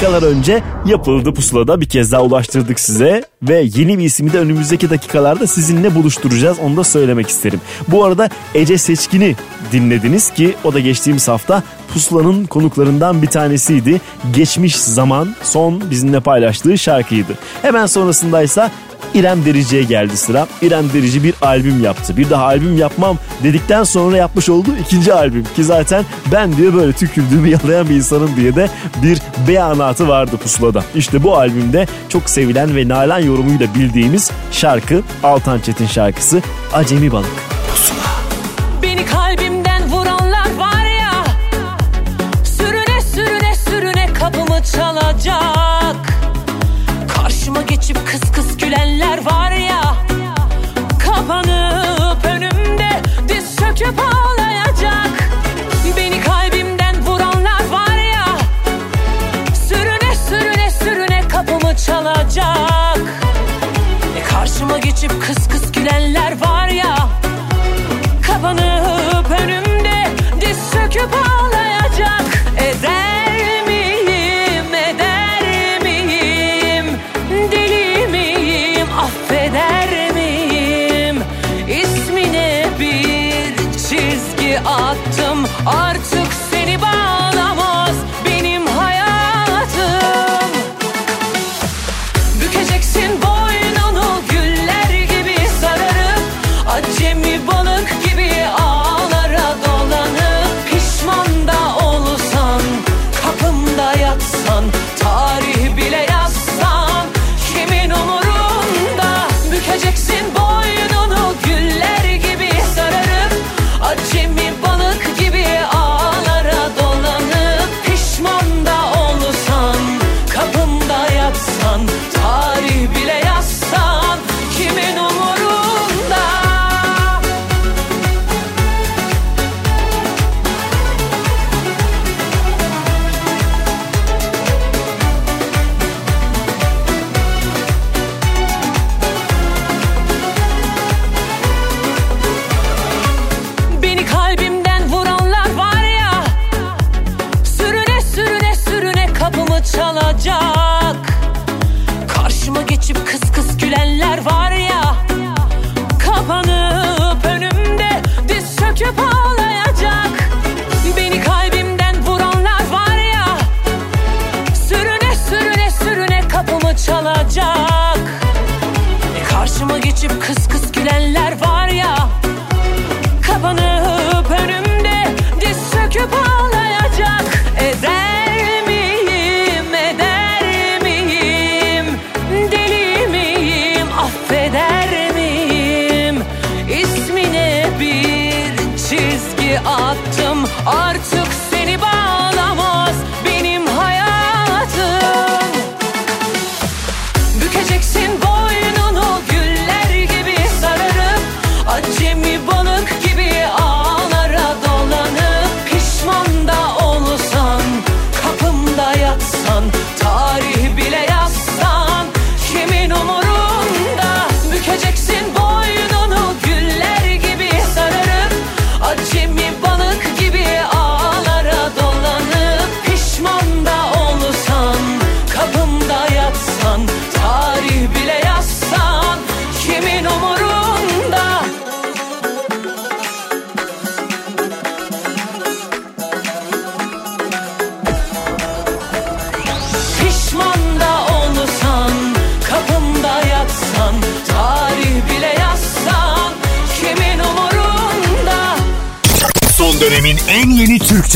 dakikalar önce yapıldı pusulada bir kez daha ulaştırdık size ve yeni bir ismi de önümüzdeki dakikalarda sizinle buluşturacağız onu da söylemek isterim. Bu arada Ece Seçkin'i dinlediniz ki o da geçtiğimiz hafta pusulanın konuklarından bir tanesiydi. Geçmiş zaman son bizimle paylaştığı şarkıydı. Hemen sonrasındaysa İrem Derici'ye geldi sıra. İrem Derici bir albüm yaptı. Bir daha albüm yapmam dedikten sonra yapmış olduğu ikinci albüm. Ki zaten ben diyor böyle tükürdüğümü yalayan bir insanım diye de bir beyanatı vardı pusulada. İşte bu albümde çok sevilen ve nalan yorumuyla bildiğimiz şarkı Altan Çetin şarkısı Acemi Balık. Beni kalbimden vuranlar var ya Sürüne sürüne sürüne kapımı çalacak Karşıma geçip kıs kıs gülenler var ya Kapanıp önümde diz çöküp ağlayacak. Beni kalbimden vuranlar var ya Sürüne sürüne sürüne kapımı çalacak. E Karşıma geçip kıs kıs gülenler var ya Kapanıp önümde diz söküp ağlayacak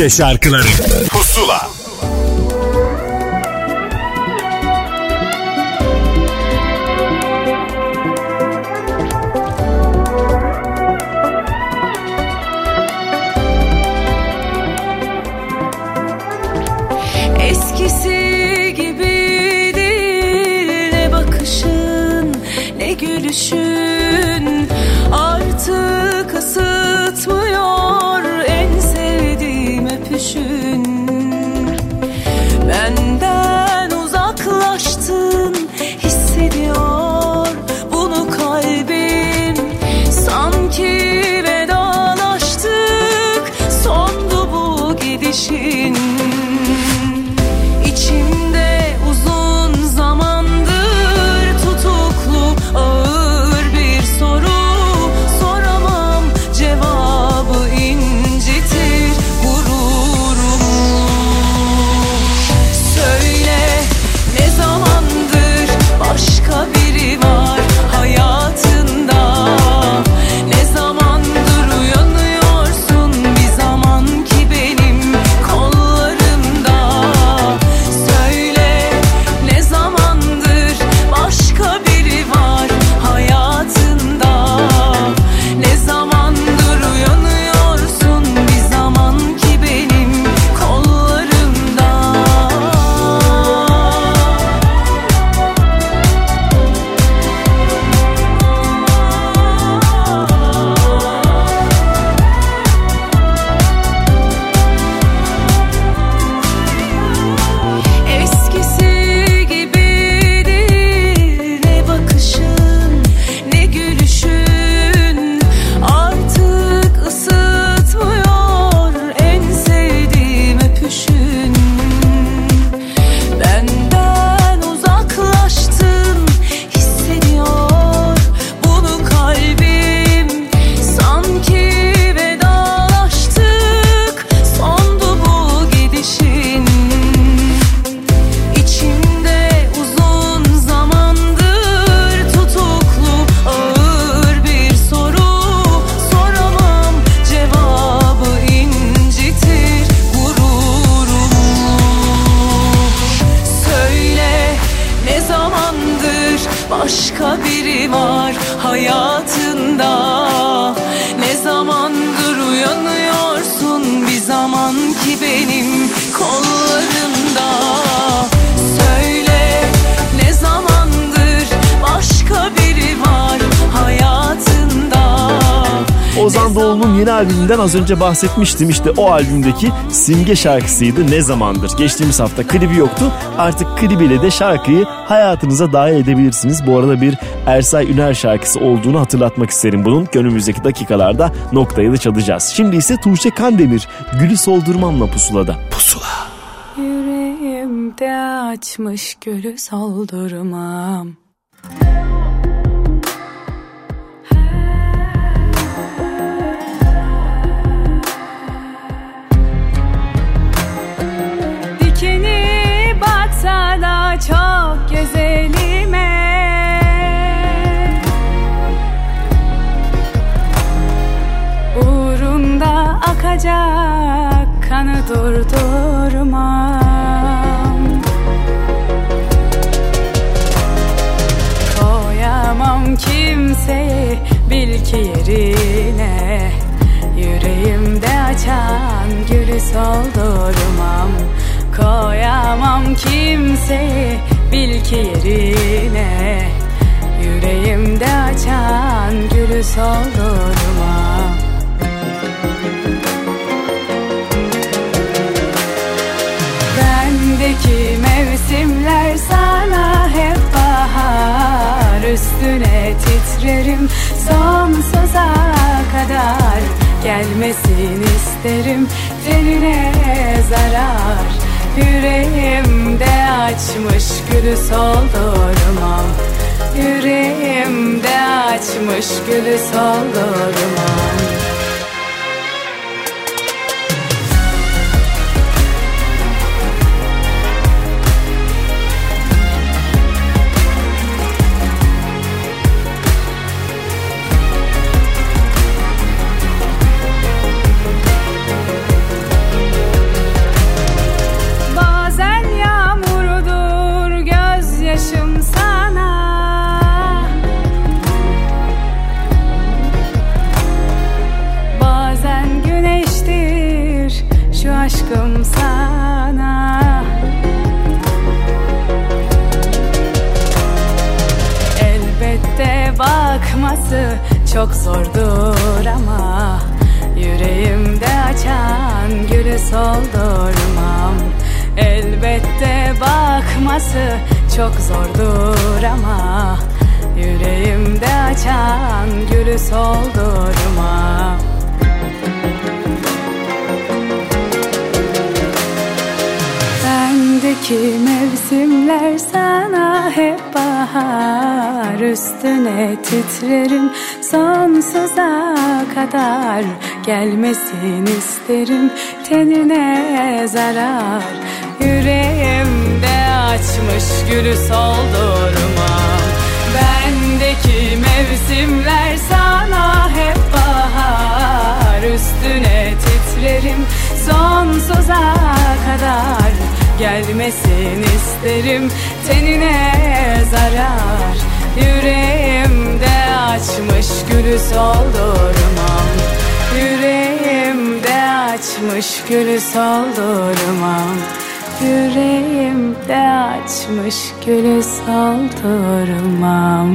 Türkçe şarkıları. önce bahsetmiştim işte o albümdeki Simge şarkısıydı Ne Zamandır. Geçtiğimiz hafta klibi yoktu. Artık klibiyle de şarkıyı hayatınıza dahil edebilirsiniz. Bu arada bir Ersay Üner şarkısı olduğunu hatırlatmak isterim. Bunun önümüzdeki dakikalarda noktayı da çalacağız. Şimdi ise Tuğçe Kandemir Gülü Soldurmamla Pusula'da. Pusula. Yüreğimde açmış gülü soldurmam. gelmesin isterim Tenine zarar. Yüreğimde açmış gülü soldurmam. Yüreğimde açmış gülü soldurmam. Yüreğimde açmış gülü soldurmam.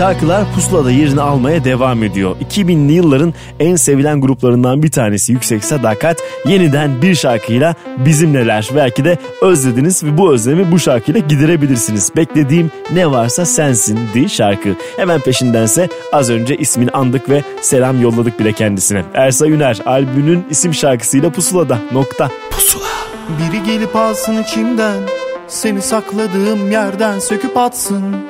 Şarkılar pusulada yerini almaya devam ediyor. 2000'li yılların en sevilen gruplarından bir tanesi Yüksek Sadakat yeniden bir şarkıyla bizimleler. Belki de özlediniz ve bu özlemi bu şarkıyla giderebilirsiniz. Beklediğim ne varsa sensin diye şarkı. Hemen peşindense az önce ismini andık ve selam yolladık bile kendisine. Ersa Üner albümünün isim şarkısıyla pusulada nokta. Biri gelip alsın içimden Seni sakladığım yerden söküp atsın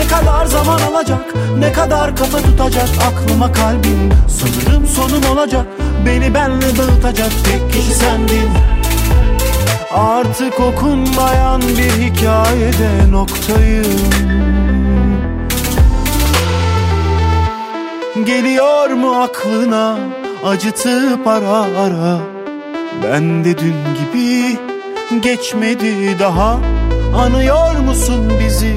Ne kadar zaman alacak, ne kadar kafa tutacak Aklıma kalbim, sanırım sonum olacak Beni benle dağıtacak tek kişi sendin. Artık okunmayan bir hikayede noktayım. Geliyor mu aklına acıtıp ara ara? Ben de dün gibi geçmedi daha. Anıyor musun bizi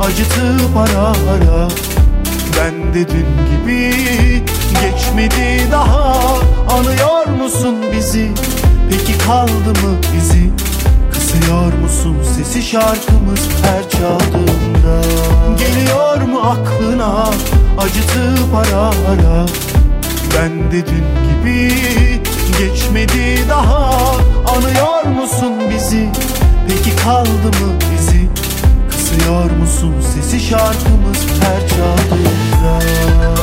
acıtıp ara ara. Ben de dün gibi geçmedi daha. Anıyor musun bizi? Peki kaldı mı izi Kısıyor musun sesi şarkımız her çaldığında? Geliyor mu aklına acıtıp ara ara? Ben de dün gibi geçmedi daha. Anıyor musun bizi? Peki kaldı mı izi Kısıyor musun sesi şarkımız her çaldığında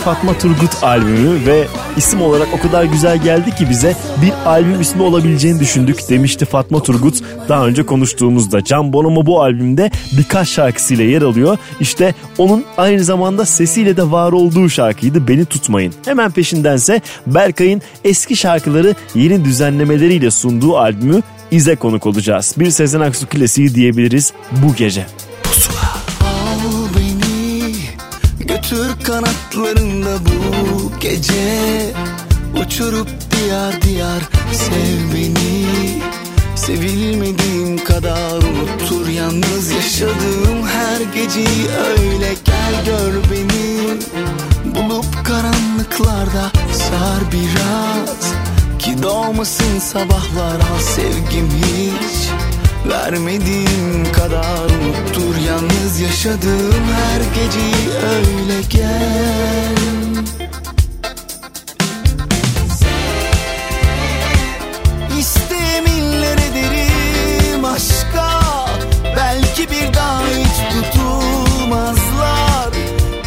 Fatma Turgut albümü ve isim olarak o kadar güzel geldi ki bize bir albüm ismi olabileceğini düşündük demişti Fatma Turgut daha önce konuştuğumuzda. Can Bonomo bu albümde birkaç şarkısıyla yer alıyor. İşte onun aynı zamanda sesiyle de var olduğu şarkıydı Beni Tutmayın. Hemen peşindense Berkay'ın eski şarkıları yeni düzenlemeleriyle sunduğu albümü İze konuk olacağız. Bir Sezen Aksu klasiği diyebiliriz bu gece. Kanatlarında bu gece Uçurup diyar diyar sev beni. Sevilmediğim kadar unuttur yalnız yaşadığım her geceyi öyle. Gel gör beni. Bulup karanlıklarda sar biraz. Ki doğmasın sabahlar al sevgim hiç Vermediğim kadar unuttur yalnız yaşadığım her geceyi öyle gel. İsteminler ederim aşka Belki bir hiç tutulmazlar.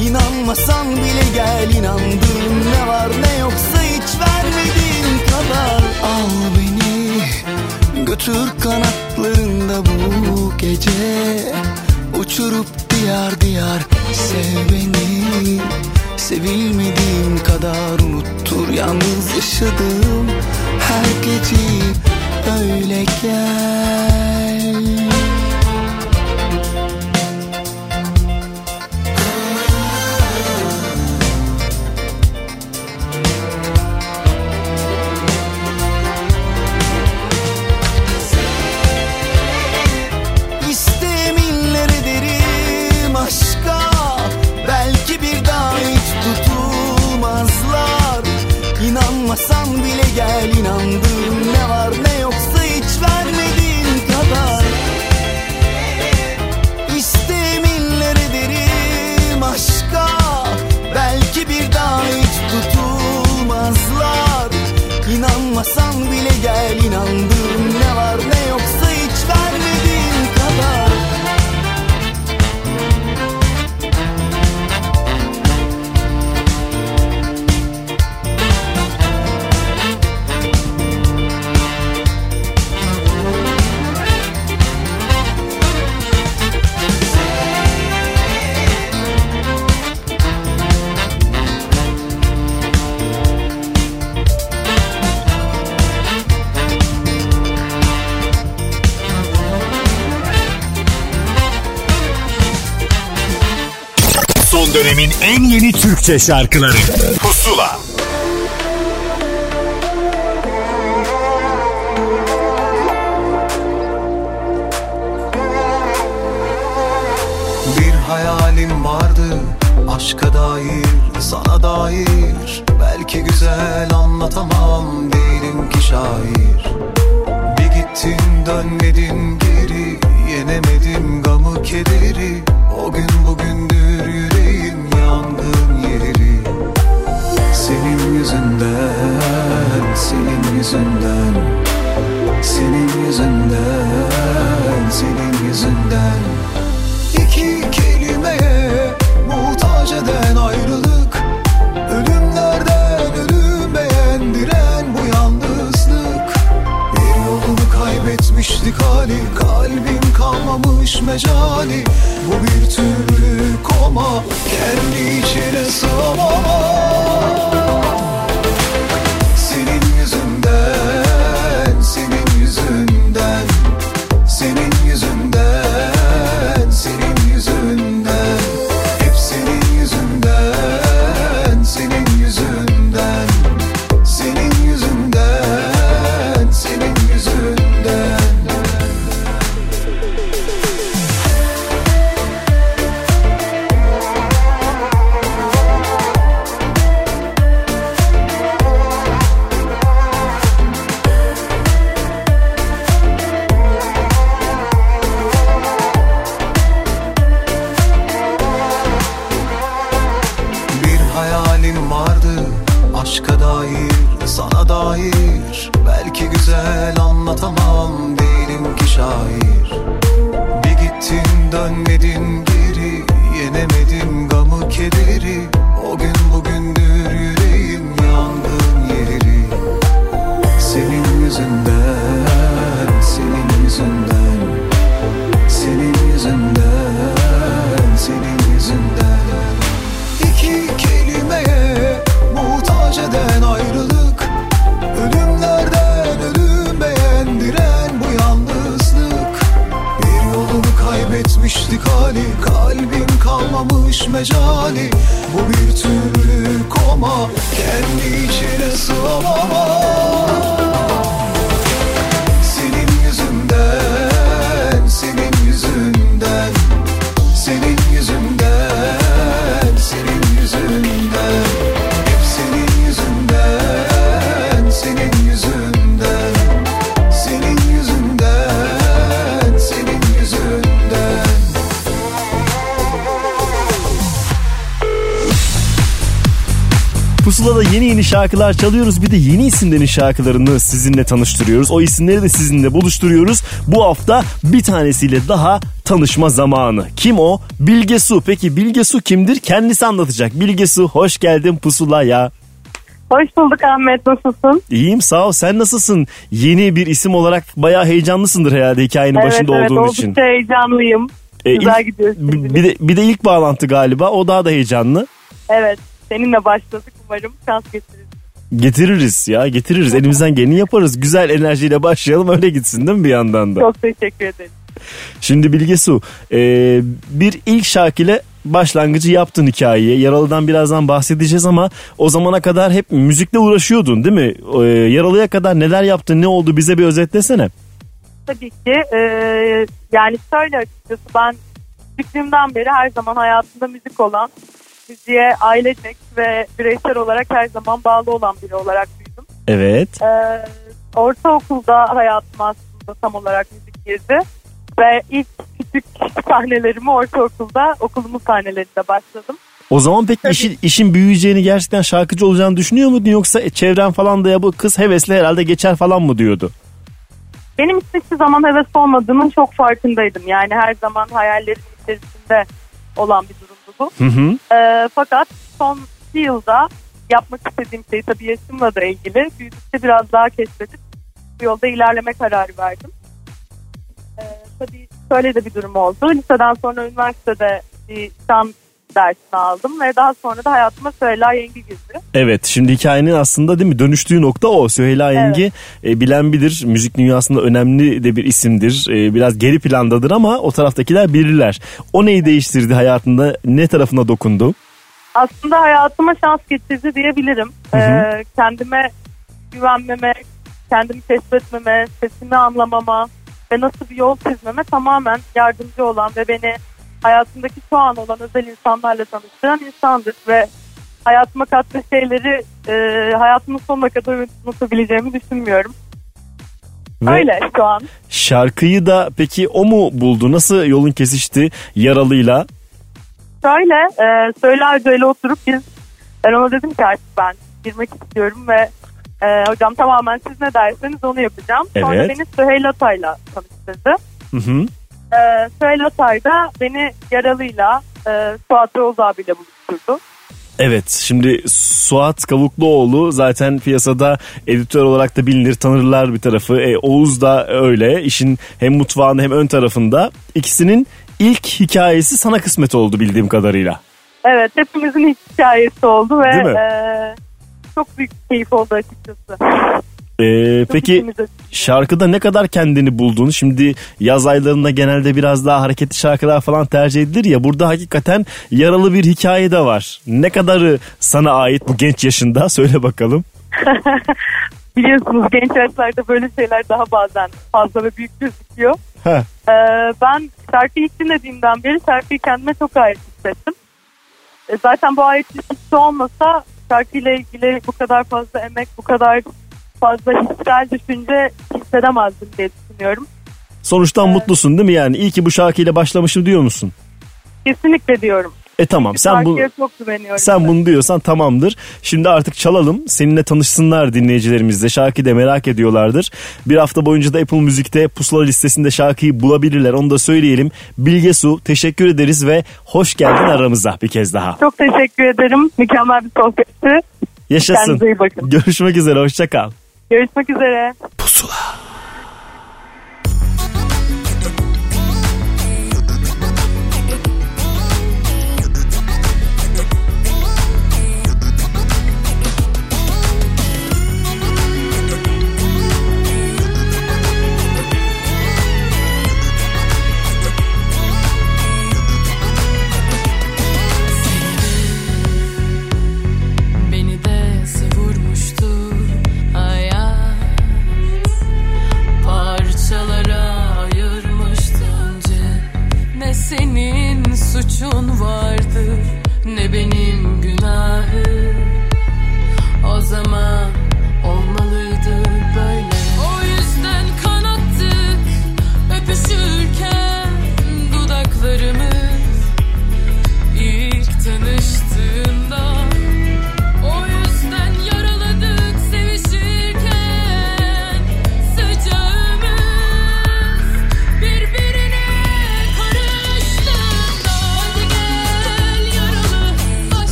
İnanmasan bile gel inandığım ne var ne yoksa hiç vermediğin kadar. Al beni götür gece Uçurup diyar diyar sev beni Sevilmediğim kadar unuttur yalnız yaşadığım her geceyi öyle gel Türkçe şarkıları. Pusula. Bir hayalim vardı aşka dair sana dair. Belki güzel anlatamam değilim ki şair. Bir git gittin dönmedin geri yüzünden, senin yüzünden İki kelimeye muhtaç eden ayrılık Ölümlerden ölüm beğendiren bu yalnızlık. Bir yolunu kaybetmiştik hali Kalbim kalmamış mecali. Bu bir türlü koma Kendi içine sığamama Pusula'da yeni yeni şarkılar çalıyoruz. Bir de yeni isimlerin şarkılarını sizinle tanıştırıyoruz. O isimleri de sizinle buluşturuyoruz. Bu hafta bir tanesiyle daha tanışma zamanı. Kim o? Bilge Su. Peki Bilge Su kimdir? Kendisi anlatacak. Bilge Su hoş geldin Pusula'ya. Hoş bulduk Ahmet nasılsın? İyiyim sağ ol. Sen nasılsın? Yeni bir isim olarak bayağı heyecanlısındır herhalde hikayenin evet başında evet olduğun için. heyecanlıyım. E, Güzel ilk- gidiyorsun. bir, bir de, bir de ilk bağlantı galiba. O daha da heyecanlı. Evet seninle başladık umarım şans getiririz. Getiririz ya getiririz. Elimizden geleni yaparız. Güzel enerjiyle başlayalım öyle gitsin değil mi bir yandan da? Çok teşekkür ederim. Şimdi Bilge Su e, bir ilk şarkıyla başlangıcı yaptın hikayeye. Yaralı'dan birazdan bahsedeceğiz ama o zamana kadar hep müzikle uğraşıyordun değil mi? E, Yaralı'ya kadar neler yaptın ne oldu bize bir özetlesene. Tabii ki e, yani şöyle açıkçası ben küçüklüğümden beri her zaman hayatımda müzik olan müziğe ailecek ve bireysel olarak her zaman bağlı olan biri olarak büyüdüm. Evet. E, ortaokulda hayatım aslında tam olarak müzik girdi. Ve ilk küçük sahnelerimi ortaokulda okulumun sahnelerinde başladım. O zaman peki işin, işin büyüyeceğini gerçekten şarkıcı olacağını düşünüyor muydun yoksa çevren falan da ya bu kız hevesli herhalde geçer falan mı diyordu? Benim hiçbir zaman heves olmadığımın çok farkındaydım. Yani her zaman hayallerim içerisinde olan bir durumdu bu. Hı hı. Ee, fakat son bir yılda yapmak istediğim şey tabii yaşımla da ilgili. Büyüdükçe biraz daha keşfedip bu yolda ilerleme kararı verdim. Ee, tabii şöyle de bir durum oldu. Liseden sonra üniversitede bir şan dersini aldım ve daha sonra da hayatıma Süheyla Yengi girdi. Evet şimdi hikayenin aslında değil mi dönüştüğü nokta o. Süheyla Yengi e, bilen bilir müzik dünyasında önemli de bir isimdir. E, biraz geri plandadır ama o taraftakiler bilirler. O neyi değiştirdi hayatında ne tarafına dokundu? aslında hayatıma şans getirdi diyebilirim. Hı hı. Ee, kendime güvenmeme, kendimi keşfetmeme, sesimi anlamama ve nasıl bir yol çizmeme tamamen yardımcı olan ve beni hayatımdaki şu an olan özel insanlarla tanıştıran insandır ve hayatıma kattığı şeyleri e, hayatımın sonuna kadar unutabileceğimi düşünmüyorum. Ve Öyle şu an. şarkıyı da peki o mu buldu? Nasıl yolun kesişti yaralıyla? Şöyle e, Söyle böyle oturup biz ben ona dedim ki artık ben girmek istiyorum ve e, hocam tamamen siz ne derseniz onu yapacağım. Sonra Evet. beni Süheyl Atay'la tanıştırdı. Hı hı. E, Süheyl Atay da beni yaralıyla e, Suat Oğuz abiyle buluşturdu. Evet şimdi Suat Kavukluoğlu zaten piyasada editör olarak da bilinir tanırlar bir tarafı. E, Oğuz da öyle işin hem mutfağında hem ön tarafında. İkisinin ilk hikayesi sana kısmet oldu bildiğim kadarıyla. Evet hepimizin hikayesi oldu ve e, çok büyük keyif oldu açıkçası. E, peki şarkıda ne kadar kendini buldun? Şimdi yaz aylarında genelde biraz daha hareketli şarkılar falan tercih edilir ya. Burada hakikaten yaralı bir hikaye de var. Ne kadarı sana ait bu genç yaşında? Söyle bakalım. Biliyorsunuz genç yaşlarda böyle şeyler daha bazen fazla ve büyük gözüküyor. Ee, ben şarkıyı ilk dinlediğimden beri şarkıyı kendime çok ait hissettim. E, zaten bu aitlik hissi olmasa şarkıyla ilgili bu kadar fazla emek, bu kadar fazla hissel düşünce hissedemezdim diye düşünüyorum. Sonuçtan mutlusun değil mi yani? İyi ki bu şarkıyla başlamışım diyor musun? Kesinlikle diyorum. E tamam sen bu sen bunu diyorsan tamamdır. Şimdi artık çalalım. Seninle tanışsınlar dinleyicilerimiz de. Şarkıyı da merak ediyorlardır. Bir hafta boyunca da Apple Müzik'te pusula listesinde şarkıyı bulabilirler. Onu da söyleyelim. Bilge Su teşekkür ederiz ve hoş geldin aramıza bir kez daha. Çok teşekkür ederim. Mükemmel bir sohbetti. Yaşasın. Görüşmek üzere. Hoşça kal. Görüşmek üzere. Beni senin suçun vardı Ne benim günahım? O zaman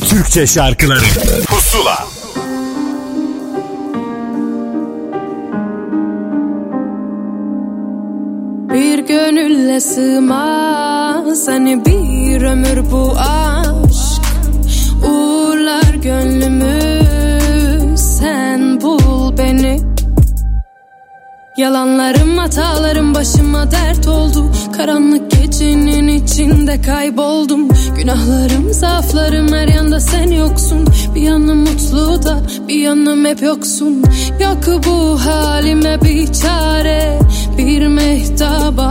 yeni Türkçe şarkıları. Pusula. Bir gönülle sığmaz hani bir ömür bu aşk. Uğurlar gönlümü sen bul beni. Yalanlarım hatalarım başıma dert oldu. Karanlık gecenin içinde kayboldum Günahlarım zaaflarım her yanda sen yoksun. Bir yanım mutlu da bir yanım hep yoksun. Yok bu halime bir çare Bir mehtaba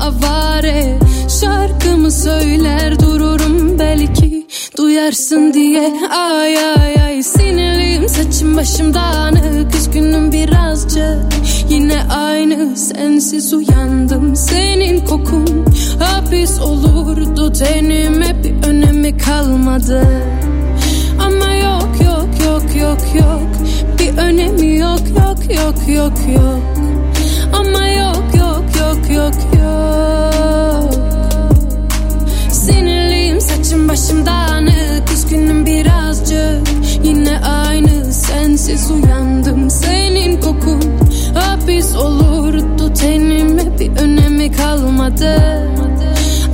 avare. Şarkımı söyler dururum belki Duyarsın diye. Ay ay ay Sinirliyim saçım başım dağınık. Üzgünüm birazcık Yine aynı sensiz uyandım. Senin kokun hapis olurdu. Tenime bir önemi kalmadı. Ama yok yok yok yok yok. Bir önemi yok yok yok yok yok. Ama yok yok yok yok yok. Sinirliyim saçım başım dağınık. Üzgünüm birazcık. Yine aynı sensiz uyandım. Senin kokun hapis olurdu Tenime bir önemi kalmadı.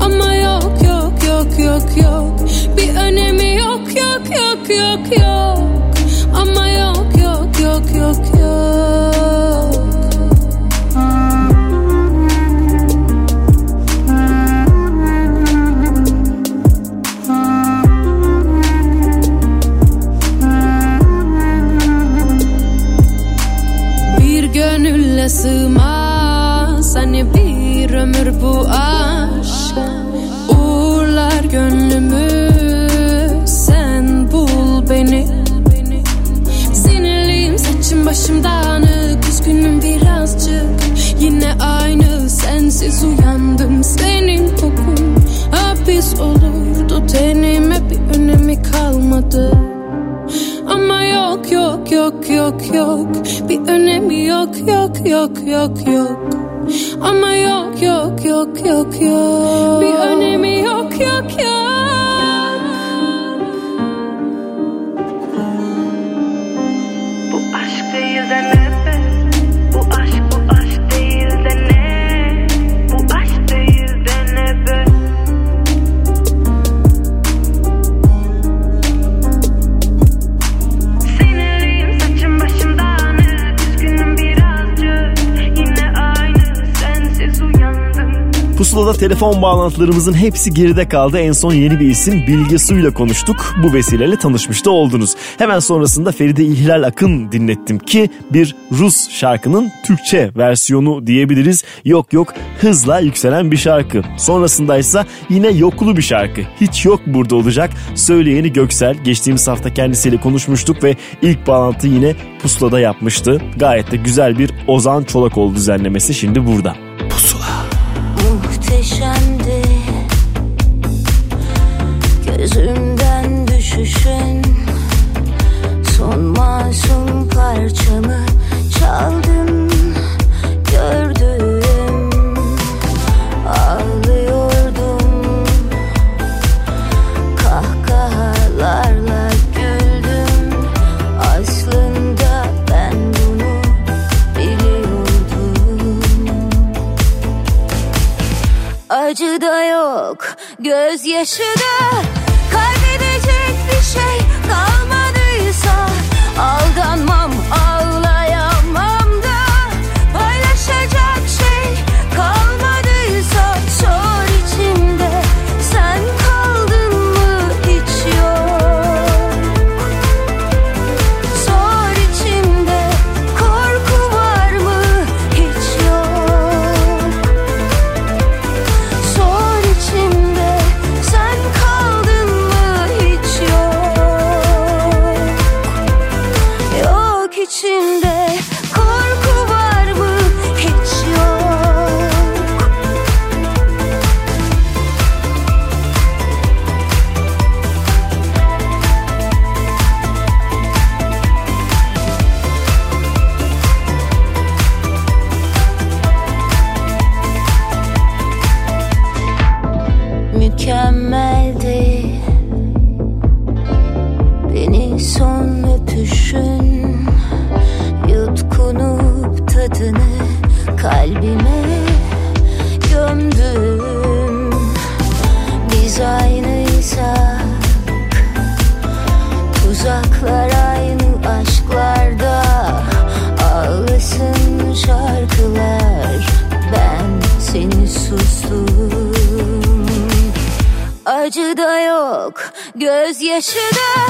Ama yok yok yok yok yok. Bir önemi yok yok yok yok. yok Tenime bir önemi kalmadı ama yok yok yok yok yok Bir önemi yok yok yok yok yok Ama yok yok yok yok yok Bir önemi yok yok yok Pusula'da telefon bağlantılarımızın hepsi geride kaldı. En son yeni bir isim Bilge Su ile konuştuk. Bu vesileyle tanışmış da oldunuz. Hemen sonrasında Feride İhlal Akın dinlettim ki bir Rus şarkının Türkçe versiyonu diyebiliriz. Yok yok hızla yükselen bir şarkı. Sonrasında ise yine yoklu bir şarkı. Hiç yok burada olacak. Söyleyeni Göksel. Geçtiğimiz hafta kendisiyle konuşmuştuk ve ilk bağlantı yine Pusula'da yapmıştı. Gayet de güzel bir Ozan Çolakoğlu düzenlemesi şimdi burada. Gözyaşı da Kaybedecek bir şey. Kalmadıysa Gözyaşı da Kaybedecek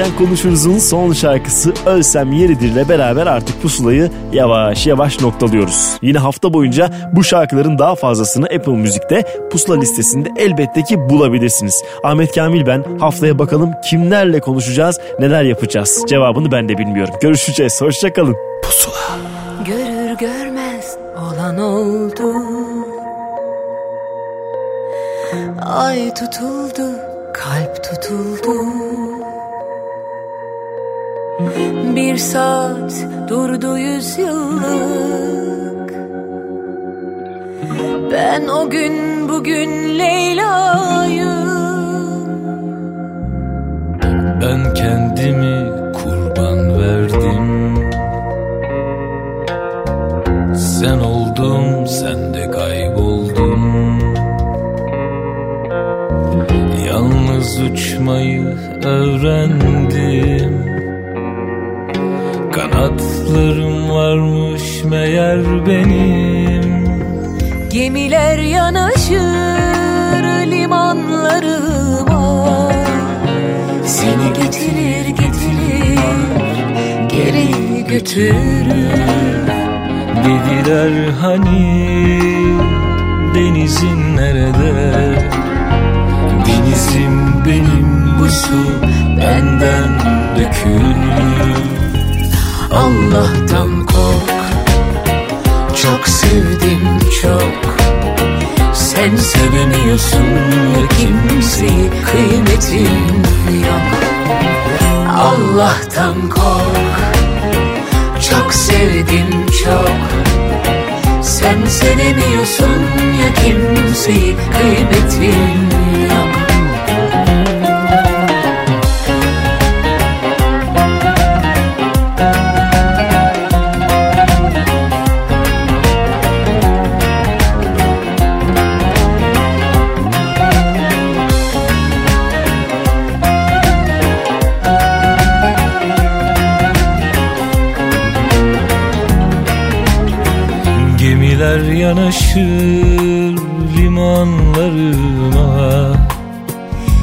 Yüzeyken konuşuruzun son şarkısı Ölsem Yeridir'le beraber artık pusulayı yavaş yavaş noktalıyoruz. Yine hafta boyunca bu şarkıların daha fazlasını Apple Müzik'te pusula listesinde elbette ki bulabilirsiniz. Ahmet Kamil ben haftaya bakalım kimlerle konuşacağız neler yapacağız cevabını ben de bilmiyorum. Görüşeceğiz hoşçakalın. Görür görmez olan oldu Ay tutuldu, kalp tutuldu Bir saat durdu yüz yıllık Ben o gün bugün Leyla'yım Ben kendimi kurban verdim. Sen oldum sen de kayboldun. Yalnız uçmayı öğrendim Kanatlarım varmış meğer benim. Gemiler yanaşır limanlarıma Seni getirir getirir geri götürür. Dediler hani denizin nerede? Denizim benim bu su benden dökülür Allah'tan kork. Çok sevdim çok. Sen sevemiyorsun kimseyi kıymetin yok. Allah'tan kork. Çok sevdim çok. Sen sevemiyorsun ya kimseyi kıymetin yok yanaşır limanlarıma.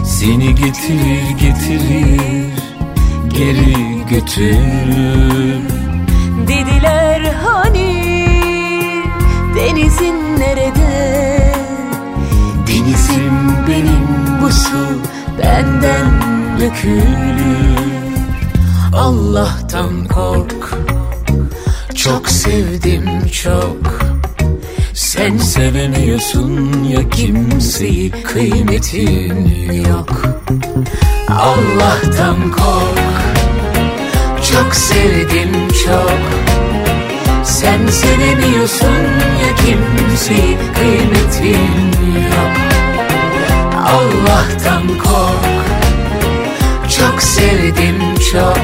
Seni getirir getirir geri götürür. Dediler hani denizin nerede? Denizim benim bu su benden dökülür. Allah'tan kork Çok sevdim çok Sen sevemiyorsun ya kimseyi kıymetin yok. Allah'tan kork Çok sevdim çok. Sen sevemiyorsun ya kimseyi kıymetin yok. Allah'tan kork Çok sevdim çok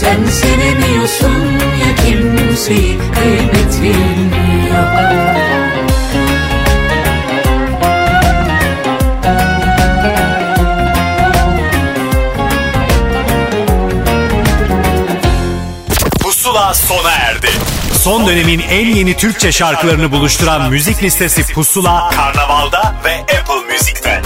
Sen sevemiyorsun ya kimseyi kıymetin yok Pusula sona erdi. Son dönemin en yeni Türkçe şarkılarını buluşturan müzik listesi Pusula, Karnaval'da ve Apple Müzik'te.